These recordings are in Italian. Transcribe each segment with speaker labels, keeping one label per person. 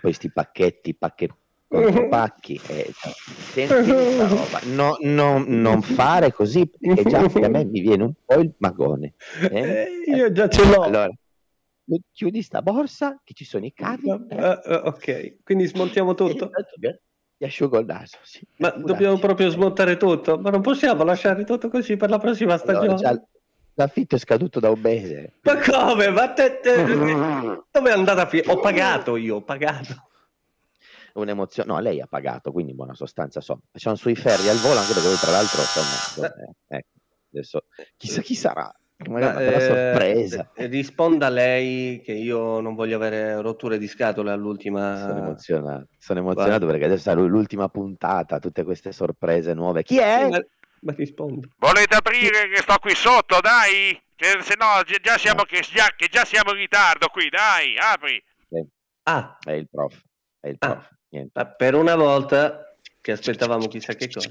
Speaker 1: poi sti pacchetti, pacche, pacchi, e, senti roba, no, no, non fare così, perché già a me mi viene un po' il magone. Eh?
Speaker 2: Eh, io già ce l'ho.
Speaker 1: Allora, chiudi sta borsa, che ci sono i cavi.
Speaker 2: Uh, uh, ok, quindi smontiamo tutto.
Speaker 1: Ti asciugo il naso, sì.
Speaker 2: Ma dobbiamo proprio smontare tutto, ma non possiamo lasciare tutto così per la prossima stagione. Allora,
Speaker 1: L'affitto è scaduto da un mese.
Speaker 2: Ma come? Ma te, te... dove è andata a finire? Ho pagato io, ho pagato.
Speaker 1: Un'emozione, no, lei ha pagato, quindi in buona sostanza so. Facciamo sui ferri al volo, anche perché tra l'altro insomma, eh, ecco, adesso chissà chi sarà. Ma, eh, sorpresa.
Speaker 2: Risponda lei che io non voglio avere rotture di scatole all'ultima.
Speaker 1: Sono emozionato, sono emozionato perché adesso è l'ultima puntata, tutte queste sorprese nuove. Chi è?
Speaker 2: Ma, ma rispondo.
Speaker 3: Volete aprire che sto qui sotto, dai? Che se no già siamo, che, già, che già siamo in ritardo qui, dai, apri.
Speaker 1: Ah, è il prof. È il prof.
Speaker 2: Ah, per una volta che aspettavamo chissà che cosa.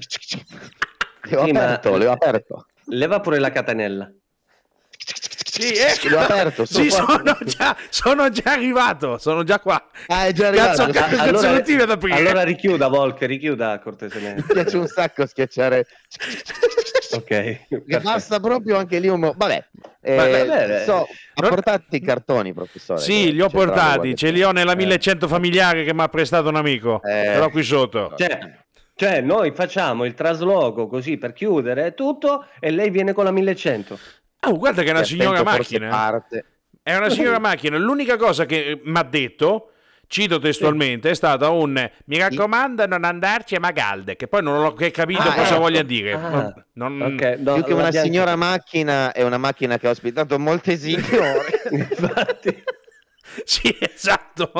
Speaker 1: Le ho sì, aperto, le ho aperto.
Speaker 2: Leva pure la catenella.
Speaker 3: Sì, ecco. L'ho aperto. Sì, sono già, sono già, arrivato. Sono già qua.
Speaker 1: Ah, è già arrivato.
Speaker 3: Cazzo,
Speaker 2: allora,
Speaker 3: da aprire.
Speaker 2: allora richiuda, Volker, richiuda cortesemente.
Speaker 1: Mi piace un sacco schiacciare.
Speaker 2: ok.
Speaker 1: Basta proprio anche lì un... mo- Vabbè. Eh, so, ha portato i cartoni, professore?
Speaker 3: Sì, li ho portati. Ce li ho nella eh. 1100 familiare che mi ha prestato un amico. Eh. Però qui sotto.
Speaker 2: Cioè, cioè, noi facciamo il trasloco così per chiudere tutto e lei viene con la 1100.
Speaker 3: Oh, guarda che è una signora macchina.
Speaker 1: Parte.
Speaker 3: È una signora macchina. L'unica cosa che mi ha detto, cito testualmente, è stata un mi raccomando non andarci a Magalde, che poi non ho capito ah, cosa ecco. voglia dire. Ah,
Speaker 1: non... okay, no, Più che una signora macchina è una macchina che ha ospitato molte signore.
Speaker 2: Infatti.
Speaker 3: Sì, esatto.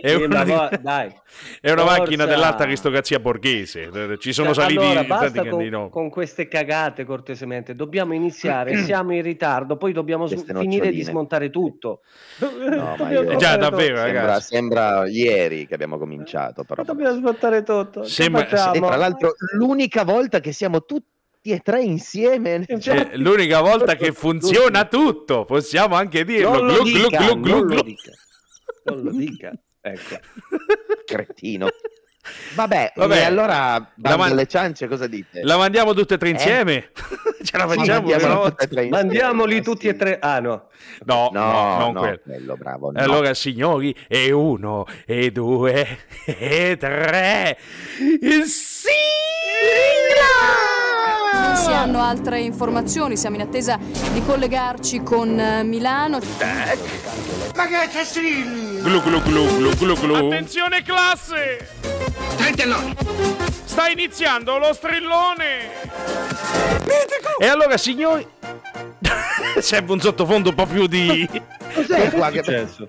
Speaker 3: È una,
Speaker 2: no, dai,
Speaker 3: è una macchina dell'alta aristocrazia borghese. Ci sono cioè, saliti
Speaker 2: allora, basta con, no. con, queste cagate, cortesemente. Dobbiamo iniziare, siamo in ritardo, poi dobbiamo su- finire di smontare tutto.
Speaker 1: No, ma io...
Speaker 3: Già, davvero,
Speaker 1: sembra, sembra, ieri che abbiamo cominciato. Però.
Speaker 2: Dobbiamo smontare tutto.
Speaker 3: Sembra...
Speaker 1: E tra l'altro, l'unica volta che siamo tutti e tre insieme.
Speaker 3: Cioè, è l'unica volta che funziona tutto, possiamo anche dirlo.
Speaker 2: Non lo, dica, glu, glu, non lo dica. Non lo dica. Ecco.
Speaker 1: Cretino. Vabbè, Vabbè allora la man- alle ciance cosa dite?
Speaker 3: La mandiamo tutte e tre eh? insieme? Eh? Ce la facciamo?
Speaker 2: Sì, Mandiamoli tutti e tre. Ah no.
Speaker 3: No, no, no non
Speaker 1: no,
Speaker 3: quello.
Speaker 1: quello bravo, no.
Speaker 3: Allora signori, e uno, e due, e tre. Sigla!
Speaker 4: Non si hanno altre informazioni, siamo in attesa di collegarci con eh, Milano.
Speaker 3: Ma che c'è? Glu glu glu glu glu glu. Attenzione classe!
Speaker 5: ¡Tráetelo!
Speaker 3: Sta iniziando lo strillone! Mitico! E allora signori... Serve un sottofondo un po' più di...
Speaker 1: Cos'è qua che successo?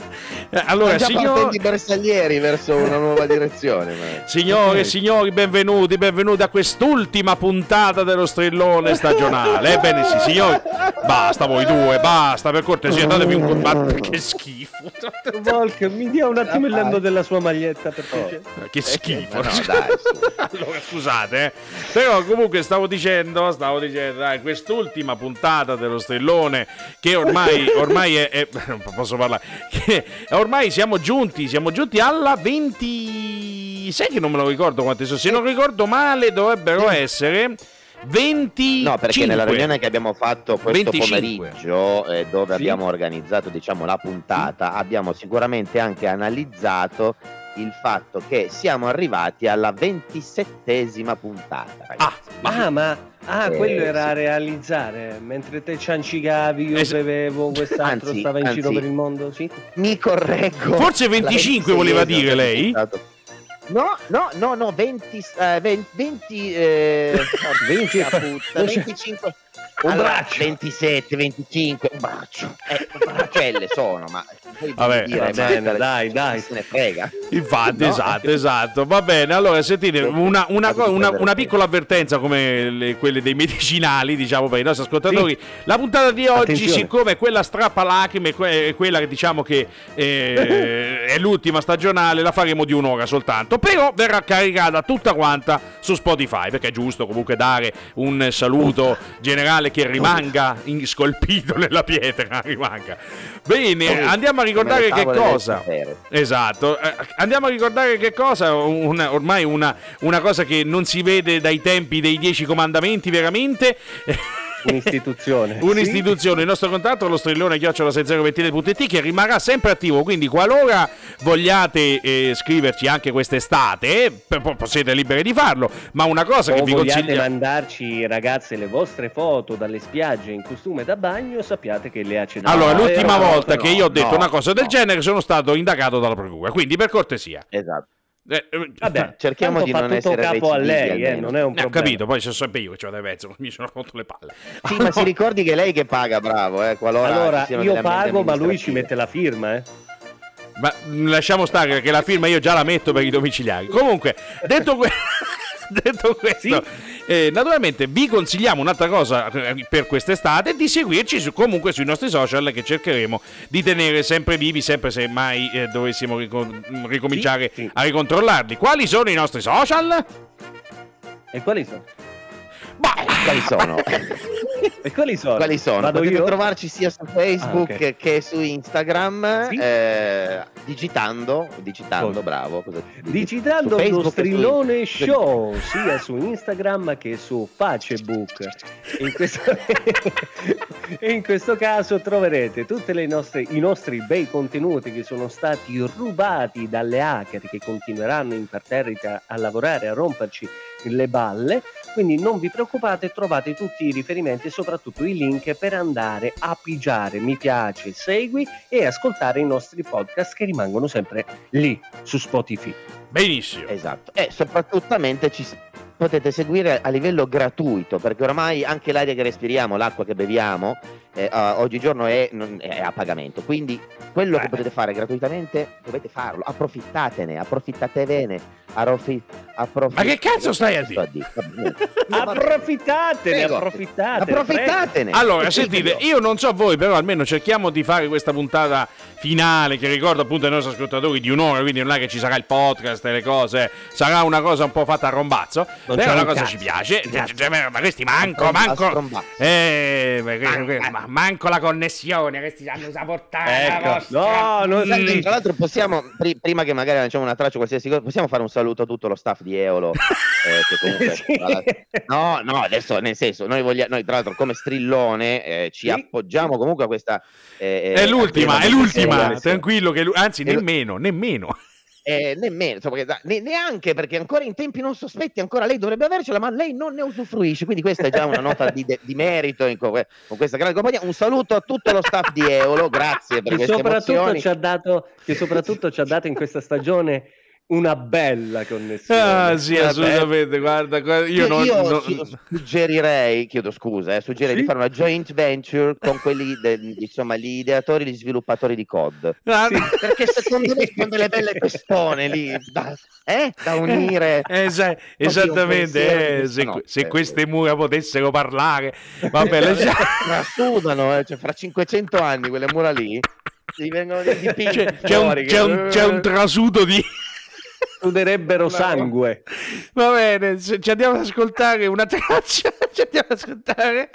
Speaker 3: Eh, allora, signori...
Speaker 1: bersaglieri verso una nuova direzione. Ma...
Speaker 3: Signore e signori, benvenuti, benvenuti a quest'ultima puntata dello strillone stagionale. Ebbene sì, signori, basta voi due, basta, per cortesia, datevi un combatto. Che schifo.
Speaker 2: Volk, mi dia un attimo il lembo della sua maglietta, per favore.
Speaker 3: Oh. Che schifo. No, dai, allora, scusate, eh. Però comunque stavo dicendo, stavo dicendo, dai, quest'ultima puntata dello strillone, che ormai, ormai è, è non posso parlare. Che ormai siamo giunti, siamo giunti alla 20. Sai che non me lo ricordo quante sono. Se non ricordo male, dovrebbero essere. 20
Speaker 1: No, perché nella riunione che abbiamo fatto questo 25. pomeriggio, eh, dove sì. abbiamo organizzato diciamo, la puntata, abbiamo sicuramente anche analizzato il fatto che siamo arrivati alla ventisettesima puntata.
Speaker 2: Ragazzi. Ah, ah, ma ah, eh, quello era sì. realizzare mentre te ciancicavi, io es- bevevo, quest'altro anzi, stava in anzi, giro per il mondo. Sì?
Speaker 1: Mi correggo.
Speaker 3: Forse 25 voleva dire lei?
Speaker 1: No, no, no, no, 20, eh, 20, 20, eh, 20 appunto, 25.
Speaker 2: Un allora, braccio
Speaker 1: 27, 25, un braccio, eh, braccelle sono, ma
Speaker 3: poi Vabbè,
Speaker 2: dire, bene, dai, dai,
Speaker 1: se ne frega.
Speaker 3: Infatti, no? esatto, esatto. Va bene. Allora, sentite, una, una, una, una piccola avvertenza come le, quelle dei medicinali, diciamo per i nostri ascoltatori. Sì. La puntata di oggi, Attenzione. siccome è quella strappa lacrime, è quella che diciamo che eh, è l'ultima stagionale, la faremo di un'ora soltanto. Però verrà caricata tutta quanta su Spotify, perché è giusto comunque dare un saluto generale che rimanga scolpito nella pietra, rimanga. Bene, andiamo a ricordare che cosa. Esatto, eh, andiamo a ricordare che cosa. Una, ormai una, una cosa che non si vede dai tempi dei dieci comandamenti, veramente.
Speaker 2: Un'istituzione.
Speaker 3: Un'istituzione. Sì. Il nostro contatto è lo strillone chiocciolasenzeroventina.it che rimarrà sempre attivo. Quindi, qualora vogliate eh, scriverci anche quest'estate, eh, siete liberi di farlo. Ma una cosa
Speaker 2: o
Speaker 3: che vi
Speaker 2: consiglio.
Speaker 3: vogliate
Speaker 2: mandarci, ragazze, le vostre foto dalle spiagge in costume da bagno, sappiate che le accettate.
Speaker 3: Allora, l'ultima volta che io ho detto no, una cosa del no. genere, sono stato indagato dalla procura. Quindi, per cortesia.
Speaker 1: Esatto.
Speaker 3: Eh,
Speaker 2: eh, Vabbè, cerchiamo di non essere capo a lei, eh, non è un problema.
Speaker 3: Ho capito, poi sono sempre io che ce l'ho da mezzo, mi sono rotto le palle.
Speaker 1: Sì, ma si ricordi che è lei che paga, bravo, eh,
Speaker 2: Allora, io pago, ma lui ci mette la firma, eh.
Speaker 3: Ma lasciamo stare perché la firma io già la metto per i domiciliari. Comunque, detto, que- detto questo, sì? Eh, naturalmente vi consigliamo un'altra cosa eh, per quest'estate, di seguirci su, comunque sui nostri social che cercheremo di tenere sempre vivi, sempre se mai eh, dovessimo ricom- ricominciare sì, sì. a ricontrollarli. Quali sono i nostri social?
Speaker 2: E quali sono?
Speaker 1: Quali sono?
Speaker 2: e quali sono?
Speaker 1: Quali sono? Vado Potete io? trovarci sia su Facebook ah, okay. che su Instagram sì? eh, digitando, digitando, oh. bravo.
Speaker 2: digitando lo strillone su... show sia su Instagram che su Facebook. In questo... in questo caso troverete tutti i nostri bei contenuti che sono stati rubati dalle hacker che continueranno imperterriti a lavorare, a romperci le balle quindi non vi preoccupate, trovate tutti i riferimenti e soprattutto i link per andare a pigiare mi piace, segui e ascoltare i nostri podcast che rimangono sempre lì su Spotify.
Speaker 3: Benissimo.
Speaker 1: Esatto. E soprattutto ci potete seguire a livello gratuito perché ormai anche l'aria che respiriamo, l'acqua che beviamo, eh, uh, oggigiorno è, non, è, a pagamento. Quindi quello che potete fare gratuitamente dovete farlo. Approfittatene, approfittatevene Arrofi,
Speaker 3: approfitt- Ma che cazzo stai a dire?
Speaker 2: approfittatene, approfittatene.
Speaker 1: Approfittatene.
Speaker 3: Allora, sentite, io non so voi, però almeno cerchiamo di fare questa puntata finale che ricordo appunto ai nostri ascoltatori di un'ora, quindi non è che ci sarà il podcast e le cose, sarà una cosa un po' fatta a rombazzo, non però una cosa cazzo. ci piace. Cioè, ma questi manco, manco, eh, manco la connessione, questi hanno portare ecco.
Speaker 1: No, non mm. tra l'altro possiamo, prima che magari lanciamo una traccia qualsiasi cosa, possiamo fare un saluto saluto tutto lo staff di Eolo. Eh, comunque, sì. No, no, adesso nel senso, noi, vogliamo, noi tra l'altro come strillone eh, ci sì. appoggiamo comunque a questa...
Speaker 3: Eh, è l'ultima, è l'ultima, tranquillo, che, anzi nemmeno, nemmeno.
Speaker 1: Eh, nemmeno, insomma, ne, neanche perché ancora in tempi non sospetti, ancora lei dovrebbe avercela, ma lei non ne usufruisce. Quindi questa è già una nota di, de, di merito in, con questa grande compagnia. Un saluto a tutto lo staff di Eolo, grazie per che queste
Speaker 2: soprattutto ci ha dato Che soprattutto ci ha dato in questa stagione una bella connessione.
Speaker 3: Ah, sì, una assolutamente. Bella... Guarda, guarda, io, non, io
Speaker 1: non... suggerirei, chiedo scusa, eh, suggerirei sì? di fare una joint venture con quelli, del, insomma, gli ideatori, gli sviluppatori di COD. Ah, sì, perché secondo me sono delle belle testone lì da, eh, da unire.
Speaker 3: Esa- esattamente, eh, se, se, queste mura potessero parlare, vabbè, le...
Speaker 1: sudano, eh, cioè, fra 500 anni quelle mura lì. Ci vengono dipinti c'è,
Speaker 3: c'è, un, c'è, un, c'è un trasuto di
Speaker 2: suderebbero sangue.
Speaker 3: Va bene, ci andiamo ad ascoltare una traccia. Ci andiamo ad ascoltare,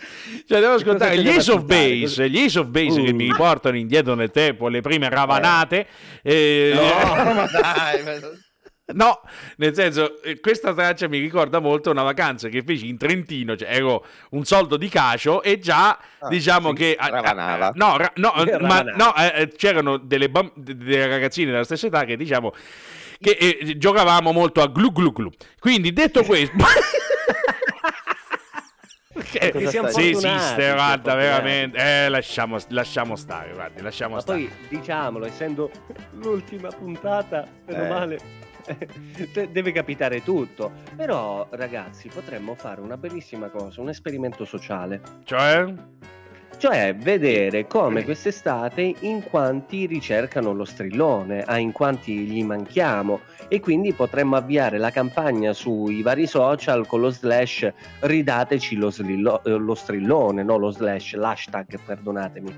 Speaker 3: ci andiamo ad ascoltare gli Ace of Base, gli Ace of Base uh. che mi riportano indietro nel tempo, le prime ravanate. Eh. Eh, no, ma dai. No, nel senso, eh, questa traccia mi ricorda molto una vacanza che feci in Trentino, cioè ero un soldo di cacio e già ah, diciamo sì, che...
Speaker 1: Ravanava.
Speaker 3: No, ra- no, ma, no eh, c'erano delle, bam- delle ragazzine della stessa età che diciamo che eh, giocavamo molto a glu glu glu. Quindi detto questo... Che, sì, esiste, guarda, veramente. Eh, lasciamo, lasciamo stare, guardi, lasciamo
Speaker 2: Ma
Speaker 3: stare.
Speaker 2: poi diciamolo, essendo l'ultima puntata, meno eh. male, deve capitare tutto. Però, ragazzi, potremmo fare una bellissima cosa, un esperimento sociale.
Speaker 3: Cioè?
Speaker 2: Cioè, vedere come quest'estate in quanti ricercano lo strillone, a in quanti gli manchiamo e quindi potremmo avviare la campagna sui vari social con lo slash ridateci lo, slillo, eh, lo strillone, no lo slash, l'hashtag, perdonatemi.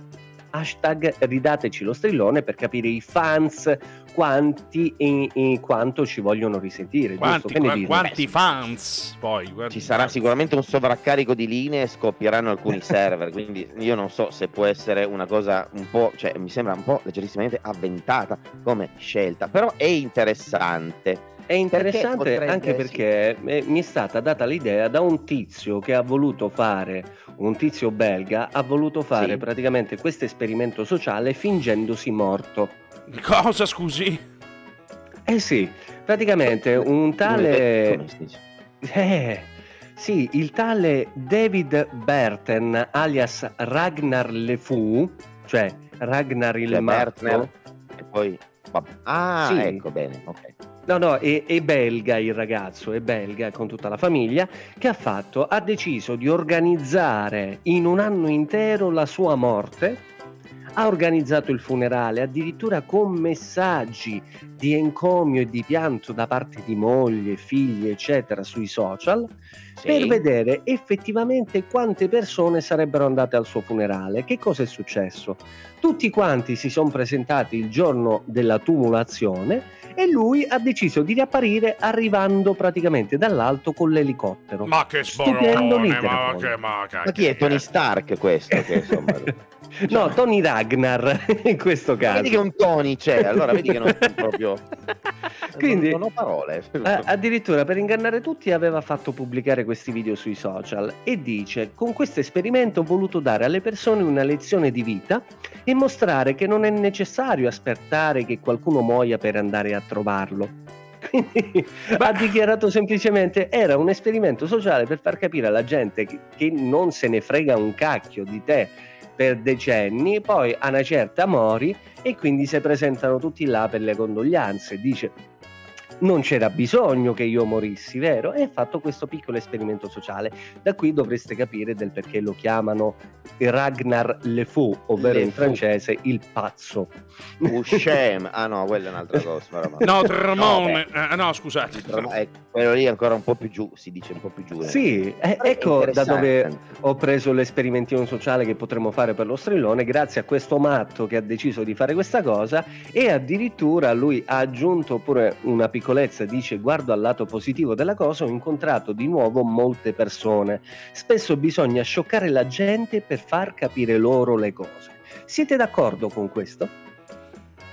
Speaker 2: Hashtag ridateci lo strillone per capire i fans quanti e, e quanto ci vogliono risentire.
Speaker 3: Quanti, qu- quanti fans poi?
Speaker 1: Ci sarà sicuramente un sovraccarico di linee e scoppieranno alcuni server, quindi io non so se può essere una cosa un po', cioè mi sembra un po' leggerissimamente avventata come scelta, però è interessante.
Speaker 2: È interessante perché anche perché sì. Mi è stata data l'idea da un tizio che ha voluto fare, un tizio belga, ha voluto fare sì. praticamente questo esperimento sociale fingendosi morto.
Speaker 3: Cosa scusi?
Speaker 2: Eh sì, praticamente un tale... Eh, sì, il tale David Berten alias Ragnar Le Fou, cioè Ragnar il cioè Martner,
Speaker 1: e poi... Ah, sì. ecco bene, ok.
Speaker 2: No, no, è, è, belga il ragazzo, è belga con tutta la famiglia, che ha fatto, ha deciso di organizzare in un anno intero la sua morte ha organizzato il funerale addirittura con messaggi di encomio e di pianto da parte di moglie, figli, eccetera, sui social, sì. per vedere effettivamente quante persone sarebbero andate al suo funerale. Che cosa è successo? Tutti quanti si sono presentati il giorno della tumulazione e lui ha deciso di riapparire arrivando praticamente dall'alto con l'elicottero.
Speaker 3: Ma che sborone, ma, che,
Speaker 1: ma, ma chi è Tony Stark questo? Che, insomma...
Speaker 2: No, Tony Ragnar in questo caso.
Speaker 1: Vedi che un Tony c'è, allora vedi che non è proprio...
Speaker 2: Quindi, non, non ho parole. addirittura per ingannare tutti aveva fatto pubblicare questi video sui social e dice con questo esperimento ho voluto dare alle persone una lezione di vita e mostrare che non è necessario aspettare che qualcuno muoia per andare a trovarlo. Quindi ha dichiarato semplicemente era un esperimento sociale per far capire alla gente che, che non se ne frega un cacchio di te per decenni, poi a una certa mori e quindi si presentano tutti là per le condoglianze. Dice non c'era bisogno che io morissi, vero? E ha fatto questo piccolo esperimento sociale. Da qui dovreste capire del perché lo chiamano Ragnar Le Fou, ovvero Le in Fou. francese il pazzo.
Speaker 1: Uscem, ah no, quella è un'altra cosa.
Speaker 3: no, Tremone, no, eh, no scusate.
Speaker 1: Eh, quello lì è ancora un po' più giù, si dice un po' più giù. Eh.
Speaker 2: Sì, eh, ecco da dove ho preso l'esperimentino sociale che potremmo fare per lo strillone, grazie a questo matto che ha deciso di fare questa cosa e addirittura lui ha aggiunto pure una piccola piccolezza dice guardo al lato positivo della cosa, ho incontrato di nuovo molte persone. Spesso bisogna scioccare la gente per far capire loro le cose. Siete d'accordo con questo?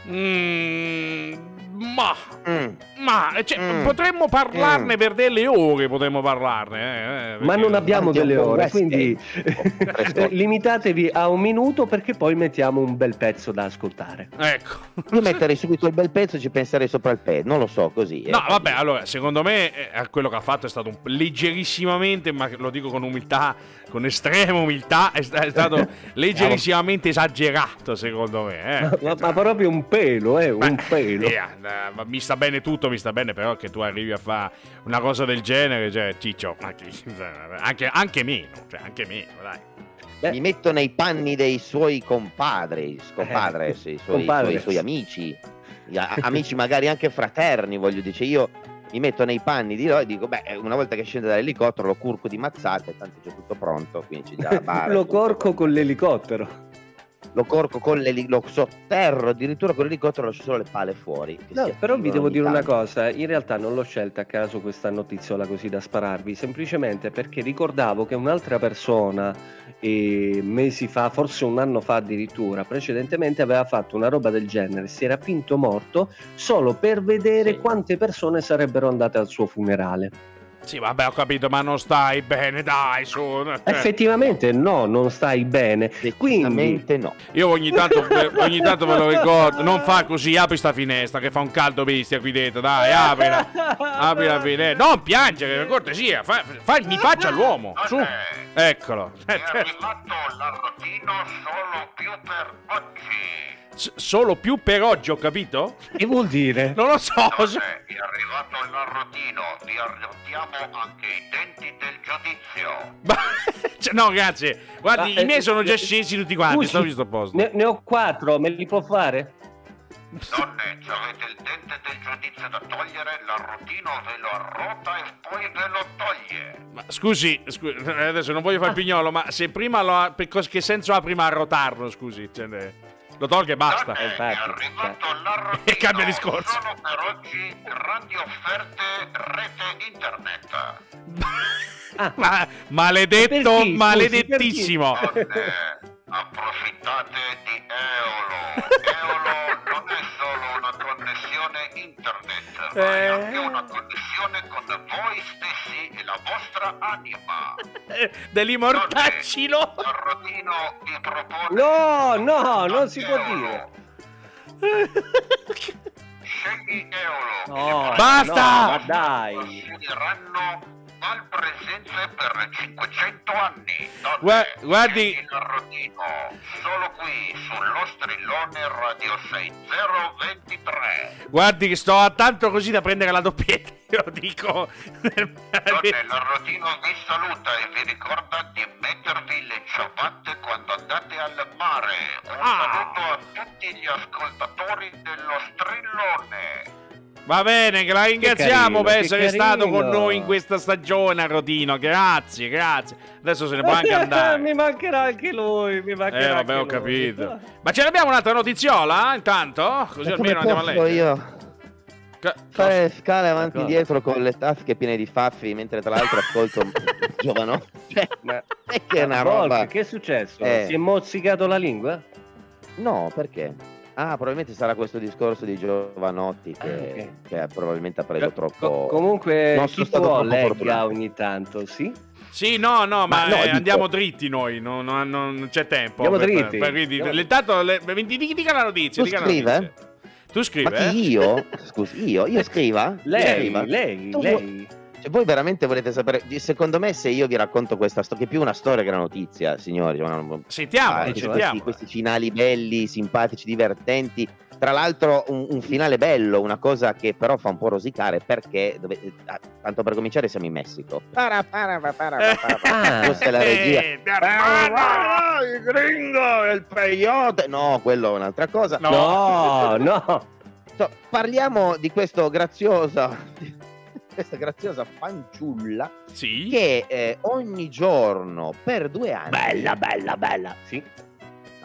Speaker 3: Mm, ma, mm. ma cioè, mm. potremmo parlarne mm. per delle ore, potremmo parlarne. Eh,
Speaker 2: eh, ma non abbiamo delle ore, quindi limitatevi a un minuto perché poi mettiamo un bel pezzo da ascoltare.
Speaker 3: Ecco.
Speaker 1: Io metterei subito il bel pezzo e ci penserei sopra il pezzo, non lo so così.
Speaker 3: No, eh. vabbè, allora, secondo me eh, quello che ha fatto è stato un, leggerissimamente, ma lo dico con umiltà, con estrema umiltà, è, è stato leggerissimamente esagerato, secondo me. Eh.
Speaker 2: Ma, ma, ma, proprio un pelo, eh, un pelo.
Speaker 3: Yeah, uh, mi sta bene tutto, mi sta bene, però che tu arrivi a fare una cosa del genere, cioè, ciccio, anche, anche meno, cioè, anche meno, dai.
Speaker 1: Beh. Mi metto nei panni dei suoi compadri, compadres, eh, i, suoi, i suoi amici, amici magari anche fraterni, voglio dire, io mi metto nei panni di loro e dico, beh, una volta che scende dall'elicottero lo curco di mazzate, tanto c'è tutto pronto, quindi c'è già la barra.
Speaker 2: lo corco con l'elicottero
Speaker 1: lo corco con l'elicottero, lo sotterro addirittura con l'elicottero, lascio solo le pale fuori.
Speaker 2: No, però vi devo dire tanto. una cosa, in realtà non l'ho scelta a caso questa notiziola così da spararvi, semplicemente perché ricordavo che un'altra persona eh, mesi fa, forse un anno fa addirittura, precedentemente aveva fatto una roba del genere, si era finto morto solo per vedere sì. quante persone sarebbero andate al suo funerale.
Speaker 3: Sì, vabbè, ho capito, ma non stai bene, dai, su.
Speaker 2: Effettivamente no, non stai bene. Quindi
Speaker 1: no.
Speaker 3: Io ogni tanto, ogni tanto ve lo ricordo, non fa così, apri sta finestra che fa un caldo bestia qui dentro, dai, aprila. apri la finestra. Non piangere, per cortesia, fa, fa, mi faccia l'uomo, su. Eccolo.
Speaker 5: È arrivato l'arrotino solo più per oggi
Speaker 3: solo più per oggi, ho capito?
Speaker 2: Che vuol dire?
Speaker 3: Non lo so.
Speaker 5: Allora, è arrivato il narrotino, vi arrotiamo anche i denti del giudizio.
Speaker 3: cioè, no, grazie. Guardi, Ma, i miei eh, sono già eh, scesi tutti quanti, scusi, sto visto posto.
Speaker 2: Ne, ne, ho quattro, me li può fare?
Speaker 5: Donne, se avete il dente del giudizio da togliere, l'arrotino ve lo arrota e poi ve lo toglie.
Speaker 3: Ma scusi, scusi adesso non voglio fare il pignolo, ma se prima lo ha, che senso ha prima arrotarlo, scusi? Cioè, Lo tolga e basta.
Speaker 5: Donne, è arrivato l'arrotino.
Speaker 3: E cambia discorso.
Speaker 5: Sono per oggi grandi offerte rete internet.
Speaker 2: Ah,
Speaker 3: Ma, maledetto, maledettissimo.
Speaker 5: Donne, approfittate di Eolo. Eolo non è solo una connessione internet, ma è
Speaker 3: Eh.
Speaker 5: anche una connessione con voi stessi e la vostra anima.
Speaker 3: Dell'imortaccino.
Speaker 5: L'arrotino vi propone...
Speaker 2: No, no, non si può
Speaker 5: Eolo. Scegli Eolo.
Speaker 2: No,
Speaker 3: Basta!
Speaker 2: no, ma dai.
Speaker 5: Consideranno malpresenze per 500 anni. Donne,
Speaker 3: Gua- guardi-.
Speaker 5: Solo qui sullo strillone Radio 6023.
Speaker 3: Guardi che sto a tanto così da prendere la doppietta. Io lo dico.
Speaker 5: Donne, l'arrotino vi saluta e vi ricorda di mettervi le ciabatte quando andate al mare. Un
Speaker 3: Ah.
Speaker 5: saluto a tutti gli ascoltatori dello strillone.
Speaker 3: Va bene, che la ringraziamo
Speaker 2: carino,
Speaker 3: per essere stato con noi in questa stagione, Arrotino. Grazie, grazie. Adesso se ne può anche andare.
Speaker 2: mi mancherà anche lui, mi mancherà
Speaker 3: Eh, vabbè,
Speaker 2: anche
Speaker 3: ho
Speaker 2: lui.
Speaker 3: capito. Ma ce l'abbiamo un'altra notiziola? Intanto? Così almeno andiamo a leggere.
Speaker 1: io
Speaker 3: Ca-
Speaker 1: fare scale avanti e
Speaker 2: Cosa?
Speaker 1: indietro con le tasche piene di faffi mentre tra l'altro ascolto giovano cioè,
Speaker 2: Ma
Speaker 1: è che è una roba
Speaker 2: che è successo?
Speaker 1: Eh.
Speaker 2: Si è mozzicato la lingua?
Speaker 1: no perché ah probabilmente sarà questo discorso di Giovanotti che,
Speaker 2: Ah, ok.
Speaker 1: che probabilmente ha preso
Speaker 2: Co-
Speaker 1: troppo
Speaker 2: comunque
Speaker 1: Non
Speaker 2: chi può
Speaker 1: troppo
Speaker 2: legga
Speaker 1: fortunato.
Speaker 2: ogni tanto, sì?
Speaker 3: Sì, no, no, ma,
Speaker 1: Ma no,
Speaker 3: eh,
Speaker 1: dico-
Speaker 3: andiamo dritti noi, non, non- non c'è tempo.
Speaker 2: Andiamo
Speaker 3: per-
Speaker 2: dritti.
Speaker 3: per- quindi,
Speaker 2: Andiamo-
Speaker 3: intanto, le- dica, dica la notizia.
Speaker 1: Tu
Speaker 3: dica la
Speaker 1: scrive?
Speaker 3: notizia. Tu scrivi,
Speaker 1: ma
Speaker 3: eh?
Speaker 1: chi io scusi io io scriva
Speaker 2: Lei,
Speaker 1: Scriva?
Speaker 2: lei,
Speaker 1: Tu-
Speaker 2: lei.
Speaker 1: Voi veramente volete sapere secondo me se io vi racconto questa storia che è più una storia che una notizia signori una-
Speaker 3: Sentiamo,
Speaker 1: Ah,
Speaker 2: questi-
Speaker 3: sentiamo.
Speaker 1: questi, questi finali belli, simpatici, divertenti. Tra l'altro un, un finale bello, una cosa che però fa un po' rosicare perché, dove- eh, ah, tanto per cominciare siamo in Messico. Para, para, para, para, para, para.
Speaker 2: Ah.
Speaker 1: Questa è la regia.
Speaker 3: Eh,
Speaker 1: Ah, il gringo, il peyote. No, quello è un'altra cosa.
Speaker 2: No, no.
Speaker 1: So, parliamo di questo graziosa, questa graziosa fanciulla
Speaker 3: Sì.
Speaker 1: che eh, ogni giorno per due anni
Speaker 2: Bella, bella, bella. Sì.